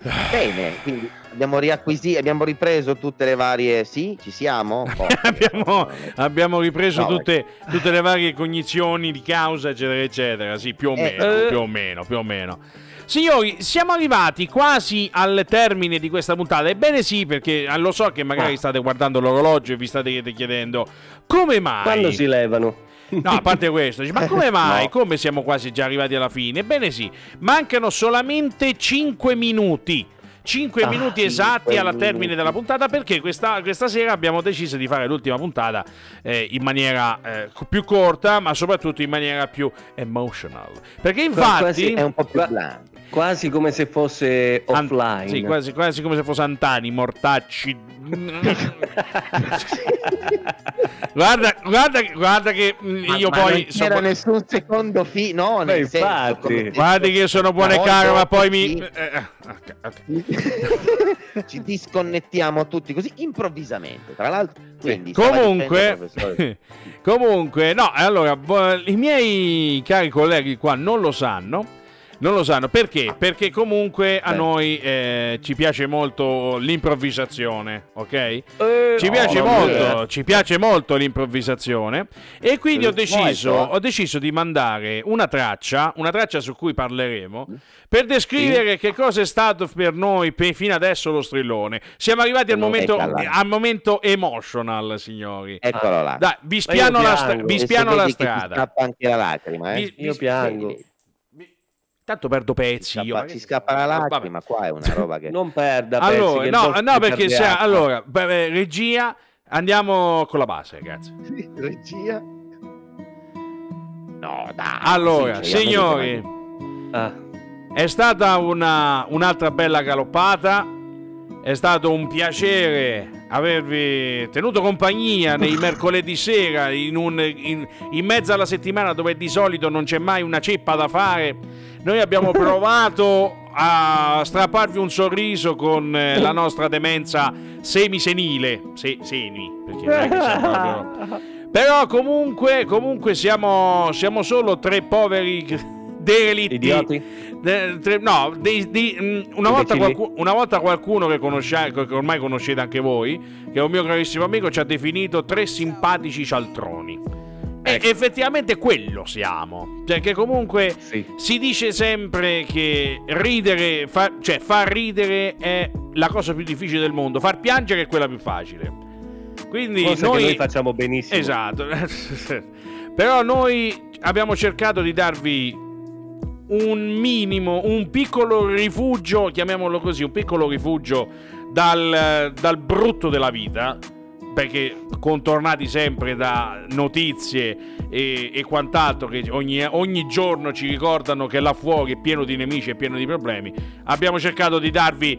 Speaker 1: Bene, quindi abbiamo riacquisito, abbiamo ripreso tutte le varie. Sì, ci siamo?
Speaker 3: abbiamo, abbiamo, ripreso no, tutte, tutte, le varie cognizioni di causa, eccetera, eccetera. Sì, più o, eh, meno, eh. più o meno, più o meno. Signori, siamo arrivati quasi al termine di questa puntata. Ebbene sì, perché eh, lo so che magari ah. state guardando l'orologio e vi state chiedendo come mai.
Speaker 2: Quando si levano?
Speaker 3: No, a parte questo, ma come mai? No. Come siamo quasi già arrivati alla fine? Ebbene sì, mancano solamente 5 minuti 5 ah, minuti esatti alla termine della puntata perché questa, questa, sera abbiamo deciso di fare l'ultima puntata eh, in maniera eh, più corta ma soprattutto in maniera più emotional. Perché infatti...
Speaker 2: È un po' più blanco. Quasi come se fosse offline. An-
Speaker 3: sì, quasi, quasi, come se fosse Antani, mortacci. guarda, guarda, guarda che ma, io ma poi.
Speaker 1: Non c'era so... nessun secondo fi. No, Beh,
Speaker 3: infatti. Senso, guarda che io sono buone e caro, ma poi mi. Eh, eh,
Speaker 1: okay, okay. Ci disconnettiamo tutti così improvvisamente. Tra l'altro, quindi.
Speaker 3: Comunque, comunque, no, allora, i miei cari colleghi qua non lo sanno. Non lo sanno perché? Perché comunque a Beh. noi eh, ci piace molto l'improvvisazione, ok? Eh, ci, piace no, molto, ci piace molto l'improvvisazione e quindi ho deciso, ho deciso, di mandare una traccia, una traccia su cui parleremo, per descrivere sì. che cosa è stato per noi per, fino adesso lo strillone. Siamo arrivati al momento, al momento emotional, signori.
Speaker 1: Eccolo là.
Speaker 3: Dai, vi spiano la, stra- vi spiano la strada.
Speaker 1: Anche la lacrima, eh?
Speaker 2: Vi, io piango.
Speaker 3: Tanto perdo pezzi.
Speaker 1: Ci scappa,
Speaker 3: io,
Speaker 1: ci scappa la lacrima, qua è una roba che...
Speaker 2: non perda
Speaker 3: allora,
Speaker 2: pezzi,
Speaker 3: no, no, perché se, allora, beh, regia, andiamo con la base, ragazzi.
Speaker 1: regia? No, dai.
Speaker 3: Allora, signori, ah. è stata una, un'altra bella galoppata, è stato un piacere avervi tenuto compagnia nei mercoledì sera in, un, in, in mezzo alla settimana dove di solito non c'è mai una ceppa da fare noi abbiamo provato a strapparvi un sorriso con eh, la nostra demenza semisenile. Se, semi, perché non è che proprio... Però comunque, comunque siamo, siamo solo tre poveri derelitti.
Speaker 2: Idioti?
Speaker 3: De, tre, no, dei, dei, mm, una, volta qualcuno, una, volta qualcuno che, che, ormai conoscete anche voi, che è un mio carissimo amico, ci ha definito tre simpatici cialtroni. Ecco. E effettivamente quello siamo. Cioè, che comunque sì. si dice sempre che ridere, fa, cioè far ridere è la cosa più difficile del mondo, far piangere è quella più facile. Quindi noi...
Speaker 2: noi facciamo benissimo.
Speaker 3: Esatto. Però noi abbiamo cercato di darvi un minimo, un piccolo rifugio, chiamiamolo così, un piccolo rifugio dal, dal brutto della vita perché contornati sempre da notizie e, e quant'altro che ogni, ogni, giorno ci ricordano che là fuori è pieno di nemici e pieno di problemi, abbiamo cercato di darvi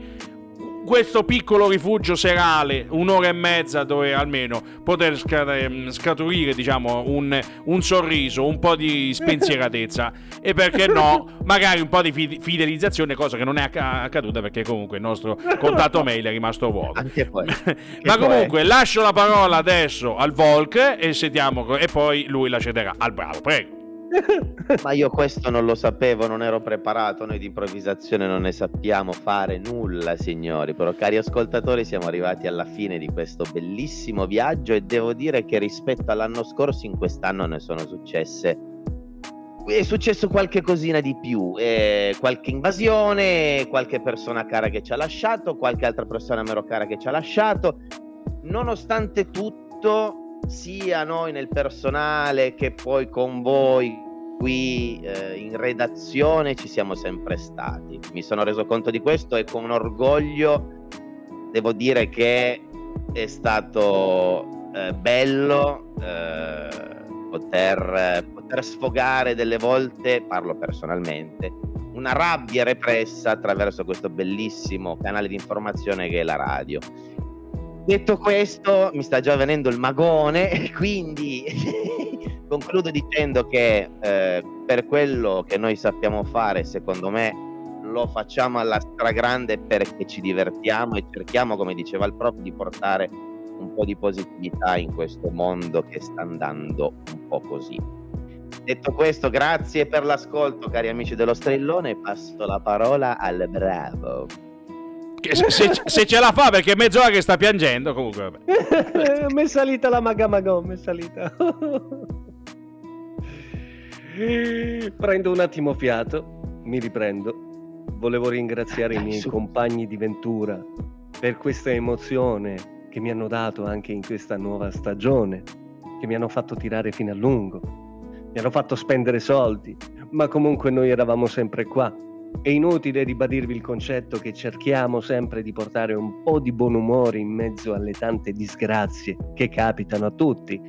Speaker 3: questo piccolo rifugio serale, un'ora e mezza dove almeno poter ehm, scaturire diciamo, un, un, sorriso, un po' di spensieratezza e perché no, magari un po' di fidelizzazione, cosa che non è accaduta perché comunque il nostro contatto mail è rimasto vuoto. Ma comunque lascio la parola adesso al Volk e sentiamo e poi lui la cederà al bravo. Prego.
Speaker 1: Ma io questo non lo sapevo, non ero preparato, noi di improvvisazione non ne sappiamo fare nulla, signori. Però cari ascoltatori, siamo arrivati alla fine di questo bellissimo viaggio e devo dire che rispetto all'anno scorso in quest'anno ne sono successe è successo qualche cosina di più, eh, qualche invasione, qualche persona cara che ci ha lasciato, qualche altra persona meno cara che ci ha lasciato. Nonostante tutto, sia noi nel personale che poi con voi qui eh, in redazione ci siamo sempre stati. Mi sono reso conto di questo e con orgoglio devo dire che è stato eh, bello eh, poter, poter sfogare delle volte, parlo personalmente, una rabbia repressa attraverso questo bellissimo canale di informazione che è la radio. Detto questo, mi sta già venendo il magone quindi concludo dicendo che eh, per quello che noi sappiamo fare, secondo me, lo facciamo alla stragrande perché ci divertiamo e cerchiamo, come diceva il prof, di portare un po' di positività in questo mondo che sta andando un po' così. Detto questo, grazie per l'ascolto, cari amici dello Strellone, passo la parola al bravo.
Speaker 3: Se, se, ce la fa perché è mezz'ora che sta piangendo comunque
Speaker 2: mi è salita la magamagò mi è salita. Prendo un attimo fiato mi riprendo. Volevo ringraziare i miei compagni di Ventura per questa emozione che mi hanno dato anche in questa nuova stagione, che mi hanno fatto tirare fino a lungo, mi hanno fatto spendere soldi, ma comunque noi eravamo sempre qua. È inutile ribadirvi il concetto che cerchiamo sempre di portare un po' di buon umore in mezzo alle tante disgrazie che capitano a tutti.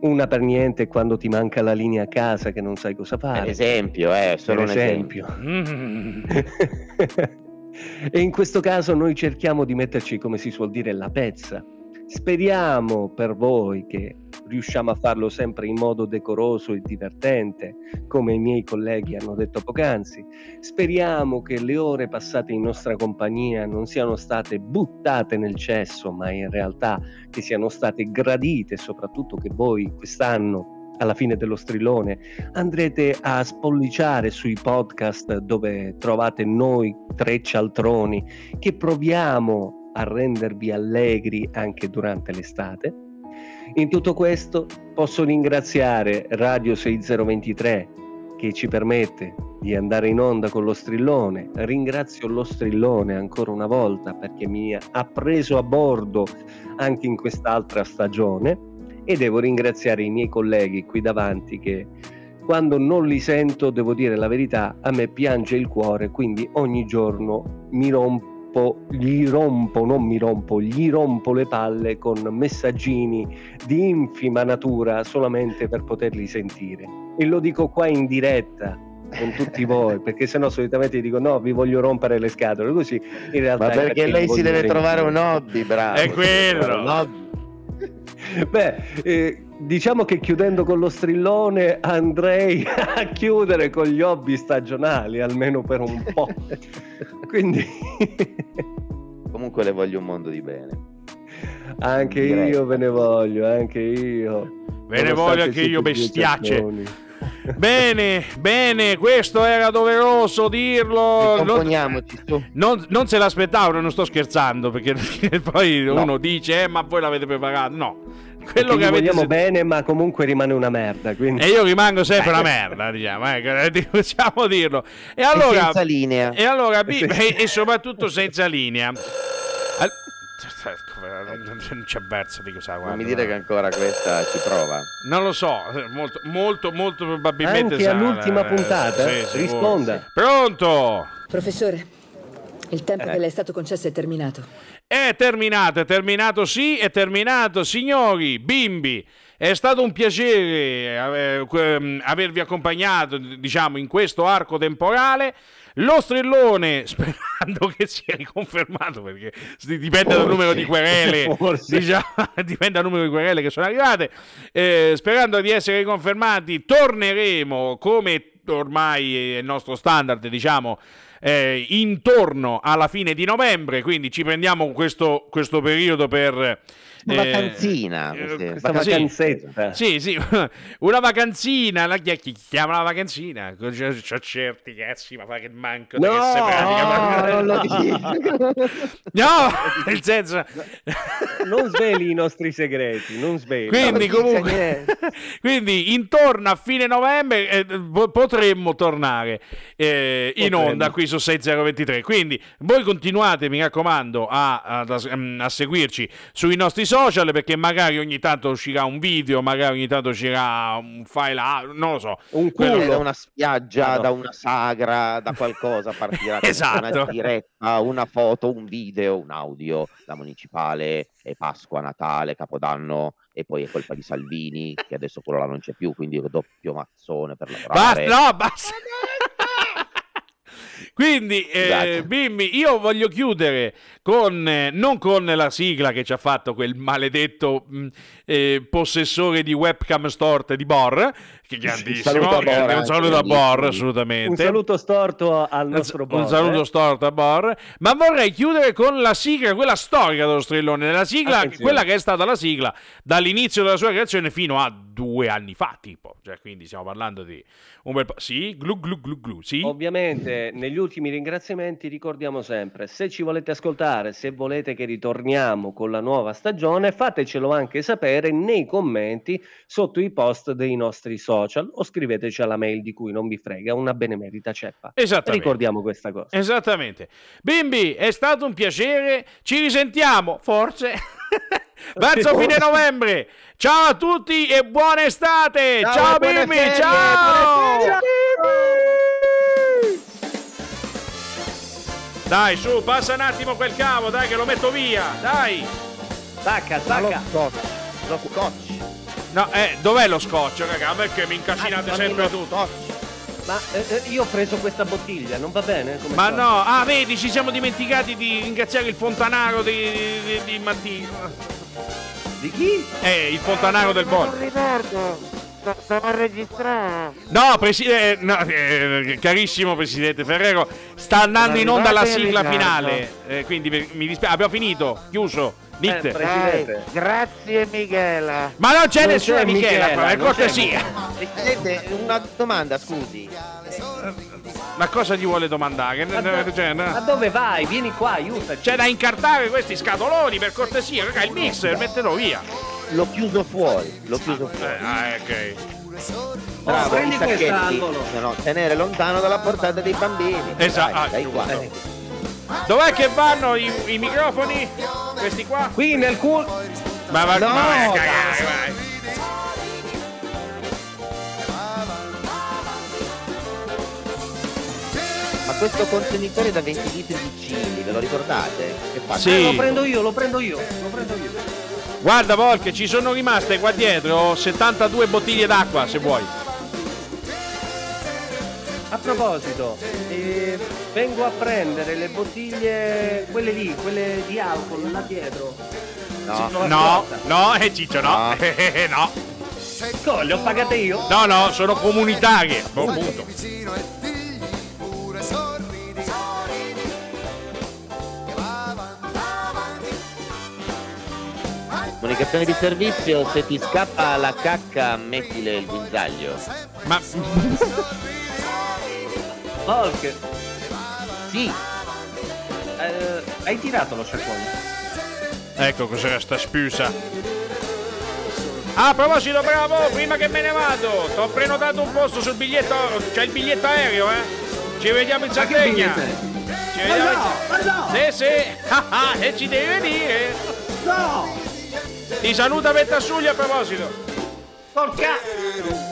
Speaker 2: Una per niente quando ti manca la linea a casa che non sai cosa fare.
Speaker 1: Per esempio, eh, solo
Speaker 2: per
Speaker 1: un
Speaker 2: esempio. e in questo caso noi cerchiamo di metterci, come si suol dire, la pezza. Speriamo per voi che riusciamo a farlo sempre in modo decoroso e divertente, come i miei colleghi hanno detto poc'anzi. Speriamo che le ore passate in nostra compagnia non siano state buttate nel cesso, ma in realtà che siano state gradite, soprattutto che voi quest'anno alla fine dello strillone andrete a spolliciare sui podcast dove trovate noi tre cialtroni che proviamo a rendervi allegri anche durante l'estate. In tutto questo posso ringraziare Radio 6023 che ci permette di andare in onda con lo strillone. Ringrazio lo strillone ancora una volta perché mi ha preso a bordo anche in quest'altra stagione e devo ringraziare i miei colleghi qui davanti che quando non li sento, devo dire la verità, a me piange il cuore, quindi ogni giorno mi rompo, gli rompo, non mi rompo, gli rompo le palle con messaggini di infima natura solamente per poterli sentire. E lo dico qua in diretta, con tutti voi, perché sennò solitamente dico no, vi voglio rompere le scatole, così in realtà...
Speaker 1: Ma perché,
Speaker 2: perché
Speaker 1: lei si deve trovare un hobby, bravo.
Speaker 3: È quello.
Speaker 1: Un hobby.
Speaker 2: Beh, eh, diciamo che chiudendo con lo strillone andrei a chiudere con gli hobby stagionali, almeno per un po'. Quindi
Speaker 1: Comunque le voglio un mondo di bene.
Speaker 2: anche
Speaker 1: Direi.
Speaker 2: io ve ne voglio, anche io.
Speaker 3: Ve ne voglio anche io, bestiacce. Bene, bene, questo era doveroso dirlo. Non, non- non se l'aspettavano, non sto scherzando, perché poi uno dice, eh, ma voi l'avete preparato. No, quello che avete
Speaker 2: vogliamo
Speaker 3: sentito-
Speaker 2: bene, ma comunque rimane una merda. Quindi...
Speaker 3: E io rimango sempre una merda, diciamo, ecco, possiamo dirlo. E allora,
Speaker 1: senza linea.
Speaker 3: E, allora, e, e soprattutto senza linea. Non c'è verso di cosa guarda.
Speaker 1: Non mi dire che ancora questa ci prova.
Speaker 3: Non lo so, molto, molto, molto probabilmente
Speaker 2: Anche
Speaker 3: sarà-
Speaker 2: all'ultima puntata?
Speaker 3: Sì.
Speaker 2: Risponda.
Speaker 3: Pronto?
Speaker 9: Professore, il tempo
Speaker 2: Eh.
Speaker 9: che le è stato concesso è terminato.
Speaker 3: È terminato, è terminato, sì, è terminato. Signori, bimbi, è stato un piacere eh, que- avervi accompagnato, diciamo, in questo arco temporale. Lo strillone, sperando che sia riconfermato, perché dipende dal
Speaker 2: Forse,
Speaker 3: numero di querele, diciamo, dipende dal numero di querele che sono arrivate. Eh, sperando di essere riconfermati, torneremo come ormai è il nostro standard, diciamo, eh, intorno alla fine di novembre, quindi ci prendiamo questo, questo periodo per...
Speaker 1: Una
Speaker 3: eh,
Speaker 1: vacanzina.
Speaker 3: eh,
Speaker 2: vacanzetta.
Speaker 3: Sì, sì, una vacanzina, la chi, chi chiama la vacanzina? C'ho, c'ho certi cazzi, ma fa che manco
Speaker 2: No,
Speaker 3: che se pratica,
Speaker 1: No, non lo dico.
Speaker 3: No, nel senso...
Speaker 2: Non sveli i nostri segreti, non sveli.
Speaker 3: Quindi comunque, quindi intorno a fine novembre eh, po- potremmo tornare eh, in
Speaker 2: Potremmo.
Speaker 3: onda qui su 6023. Quindi voi continuate, mi raccomando, a, ad- a- a seguirci sui nostri social perché magari ogni tanto uscirà un video, magari ogni tanto uscirà un file, non lo so.
Speaker 2: Un
Speaker 3: Quello-
Speaker 2: culo.
Speaker 1: da una spiaggia,
Speaker 2: no.
Speaker 1: da una sagra, da qualcosa partirà
Speaker 3: Esatto.
Speaker 1: una diretta, una foto, un video, un audio, la municipale, è Pasqua, Natale, Capodanno e poi è colpa di Salvini che adesso quello là non c'è più, quindi doppio mazzone per
Speaker 3: Basta,
Speaker 1: lavorare.
Speaker 3: no, basta. Quindi, eh,
Speaker 1: Scusate.
Speaker 3: Bimbi, io voglio chiudere con, eh, non con la sigla che ci ha fatto quel maledetto mh, eh, possessore di webcam storte di Bor, che è grandissimo,
Speaker 1: Bor
Speaker 3: grande- un
Speaker 1: anche,
Speaker 3: saluto a Bor, assolutamente.
Speaker 2: Un saluto storto al
Speaker 3: Un-
Speaker 2: nostro
Speaker 3: un
Speaker 2: boss.
Speaker 3: saluto
Speaker 2: eh.
Speaker 3: storto a Bor, ma vorrei chiudere con la sigla, quella storica dello strillone, la sigla,
Speaker 2: Attenzione.
Speaker 3: quella che è stata la sigla dall'inizio della sua creazione fino a due anni fa, tipo, cioè quindi stiamo parlando di un bel po'. Sì, glu glu glu glu, sì.
Speaker 2: Ovviamente negli negli ultimi ringraziamenti ricordiamo sempre, se ci volete ascoltare, se volete che ritorniamo con la nuova stagione, fatecelo anche sapere nei commenti sotto i post dei nostri social o scriveteci alla mail di cui non vi frega, una benemerita ceppa.
Speaker 3: Esattamente.
Speaker 2: Ricordiamo questa cosa.
Speaker 3: Esattamente. Bimbi, è stato un piacere, ci risentiamo, forse. Verso fine novembre. Ciao a tutti e buona estate. Ciao, ciao bimbi, ciao. ciao. Dai, su, passa un attimo quel cavo, dai che lo metto via, dai.
Speaker 2: Stacca, stacca.
Speaker 1: Lo scotch. Lo scotch.
Speaker 3: No, eh, dov'è lo scotch, raga? Perché mi incasinate ah, sempre tutto? Scotch.
Speaker 2: Ma eh, eh, io ho preso questa bottiglia, non va bene?
Speaker 3: Come Ma fa? no, ah, vedi, ci siamo dimenticati di ringraziare il fontanaro di, di, di Mattino.
Speaker 2: Di chi?
Speaker 3: Eh, il fontanaro del Bol.
Speaker 8: Stavo registrare.
Speaker 3: No, presidente, eh, no, eh, carissimo presidente Ferrero, sta andando in onda la sigla finale. Eh, quindi mi dispiace, abbiamo finito, chiuso. Dite.
Speaker 8: Dai, grazie Michela.
Speaker 3: Ma non c'è non nessuna Michela, Michela per cortesia.
Speaker 1: Presidente, una domanda, scusi.
Speaker 3: Ma cosa gli vuole domandare?
Speaker 2: Ma, do- cioè, no. ma dove vai? Vieni qua, aiutaci.
Speaker 3: C'è da incartare questi scatoloni, per cortesia. Raga, il mixer, mettelo via.
Speaker 1: L'ho chiuso fuori, l'ho chiuso fuori.
Speaker 3: Ah, ok.
Speaker 1: Bravo, oh, prendi quest'angolo. No, tenere lontano dalla portata dei bambini.
Speaker 3: Esatto. Dai, dai qua. Eh. Dov'è che vanno i, i, microfoni? Questi qua?
Speaker 2: Qui nel culo.
Speaker 3: Ma va, no, ma vai a cagare, vai.
Speaker 1: Ma questo contenitore da 20 litri di chili, ve lo ricordate?
Speaker 2: Che fa? Sì. Eh, lo prendo io, lo prendo io, lo prendo io.
Speaker 3: Guarda Volk, ci sono rimaste qua dietro 72 bottiglie d'acqua se vuoi.
Speaker 2: A proposito, eh, vengo a prendere le bottiglie, quelle lì, quelle di alcol là dietro.
Speaker 3: No, no, no, eh, Ciccio, no. No.
Speaker 2: no. le ho pagate io?
Speaker 3: No, no, sono comunitarie. Buon punto.
Speaker 1: Comunicazione di servizio, se ti scappa la cacca mettile il guinzaglio.
Speaker 3: Ma...
Speaker 2: Volk.
Speaker 1: Sì.
Speaker 2: Eh, hai tirato lo sciacquone?
Speaker 3: Ecco cos'era sta spusa. Ah, a proposito, bravo, prima che me ne vado, ti ho prenotato un posto sul biglietto, c'è il biglietto aereo, eh? Ci vediamo in Sardegna. Ci
Speaker 2: vediamo ma no, ma no.
Speaker 3: Sì, sì, e ci devi venire.
Speaker 2: No!
Speaker 3: Ti saluta Vettasugli a proposito.
Speaker 2: Porca!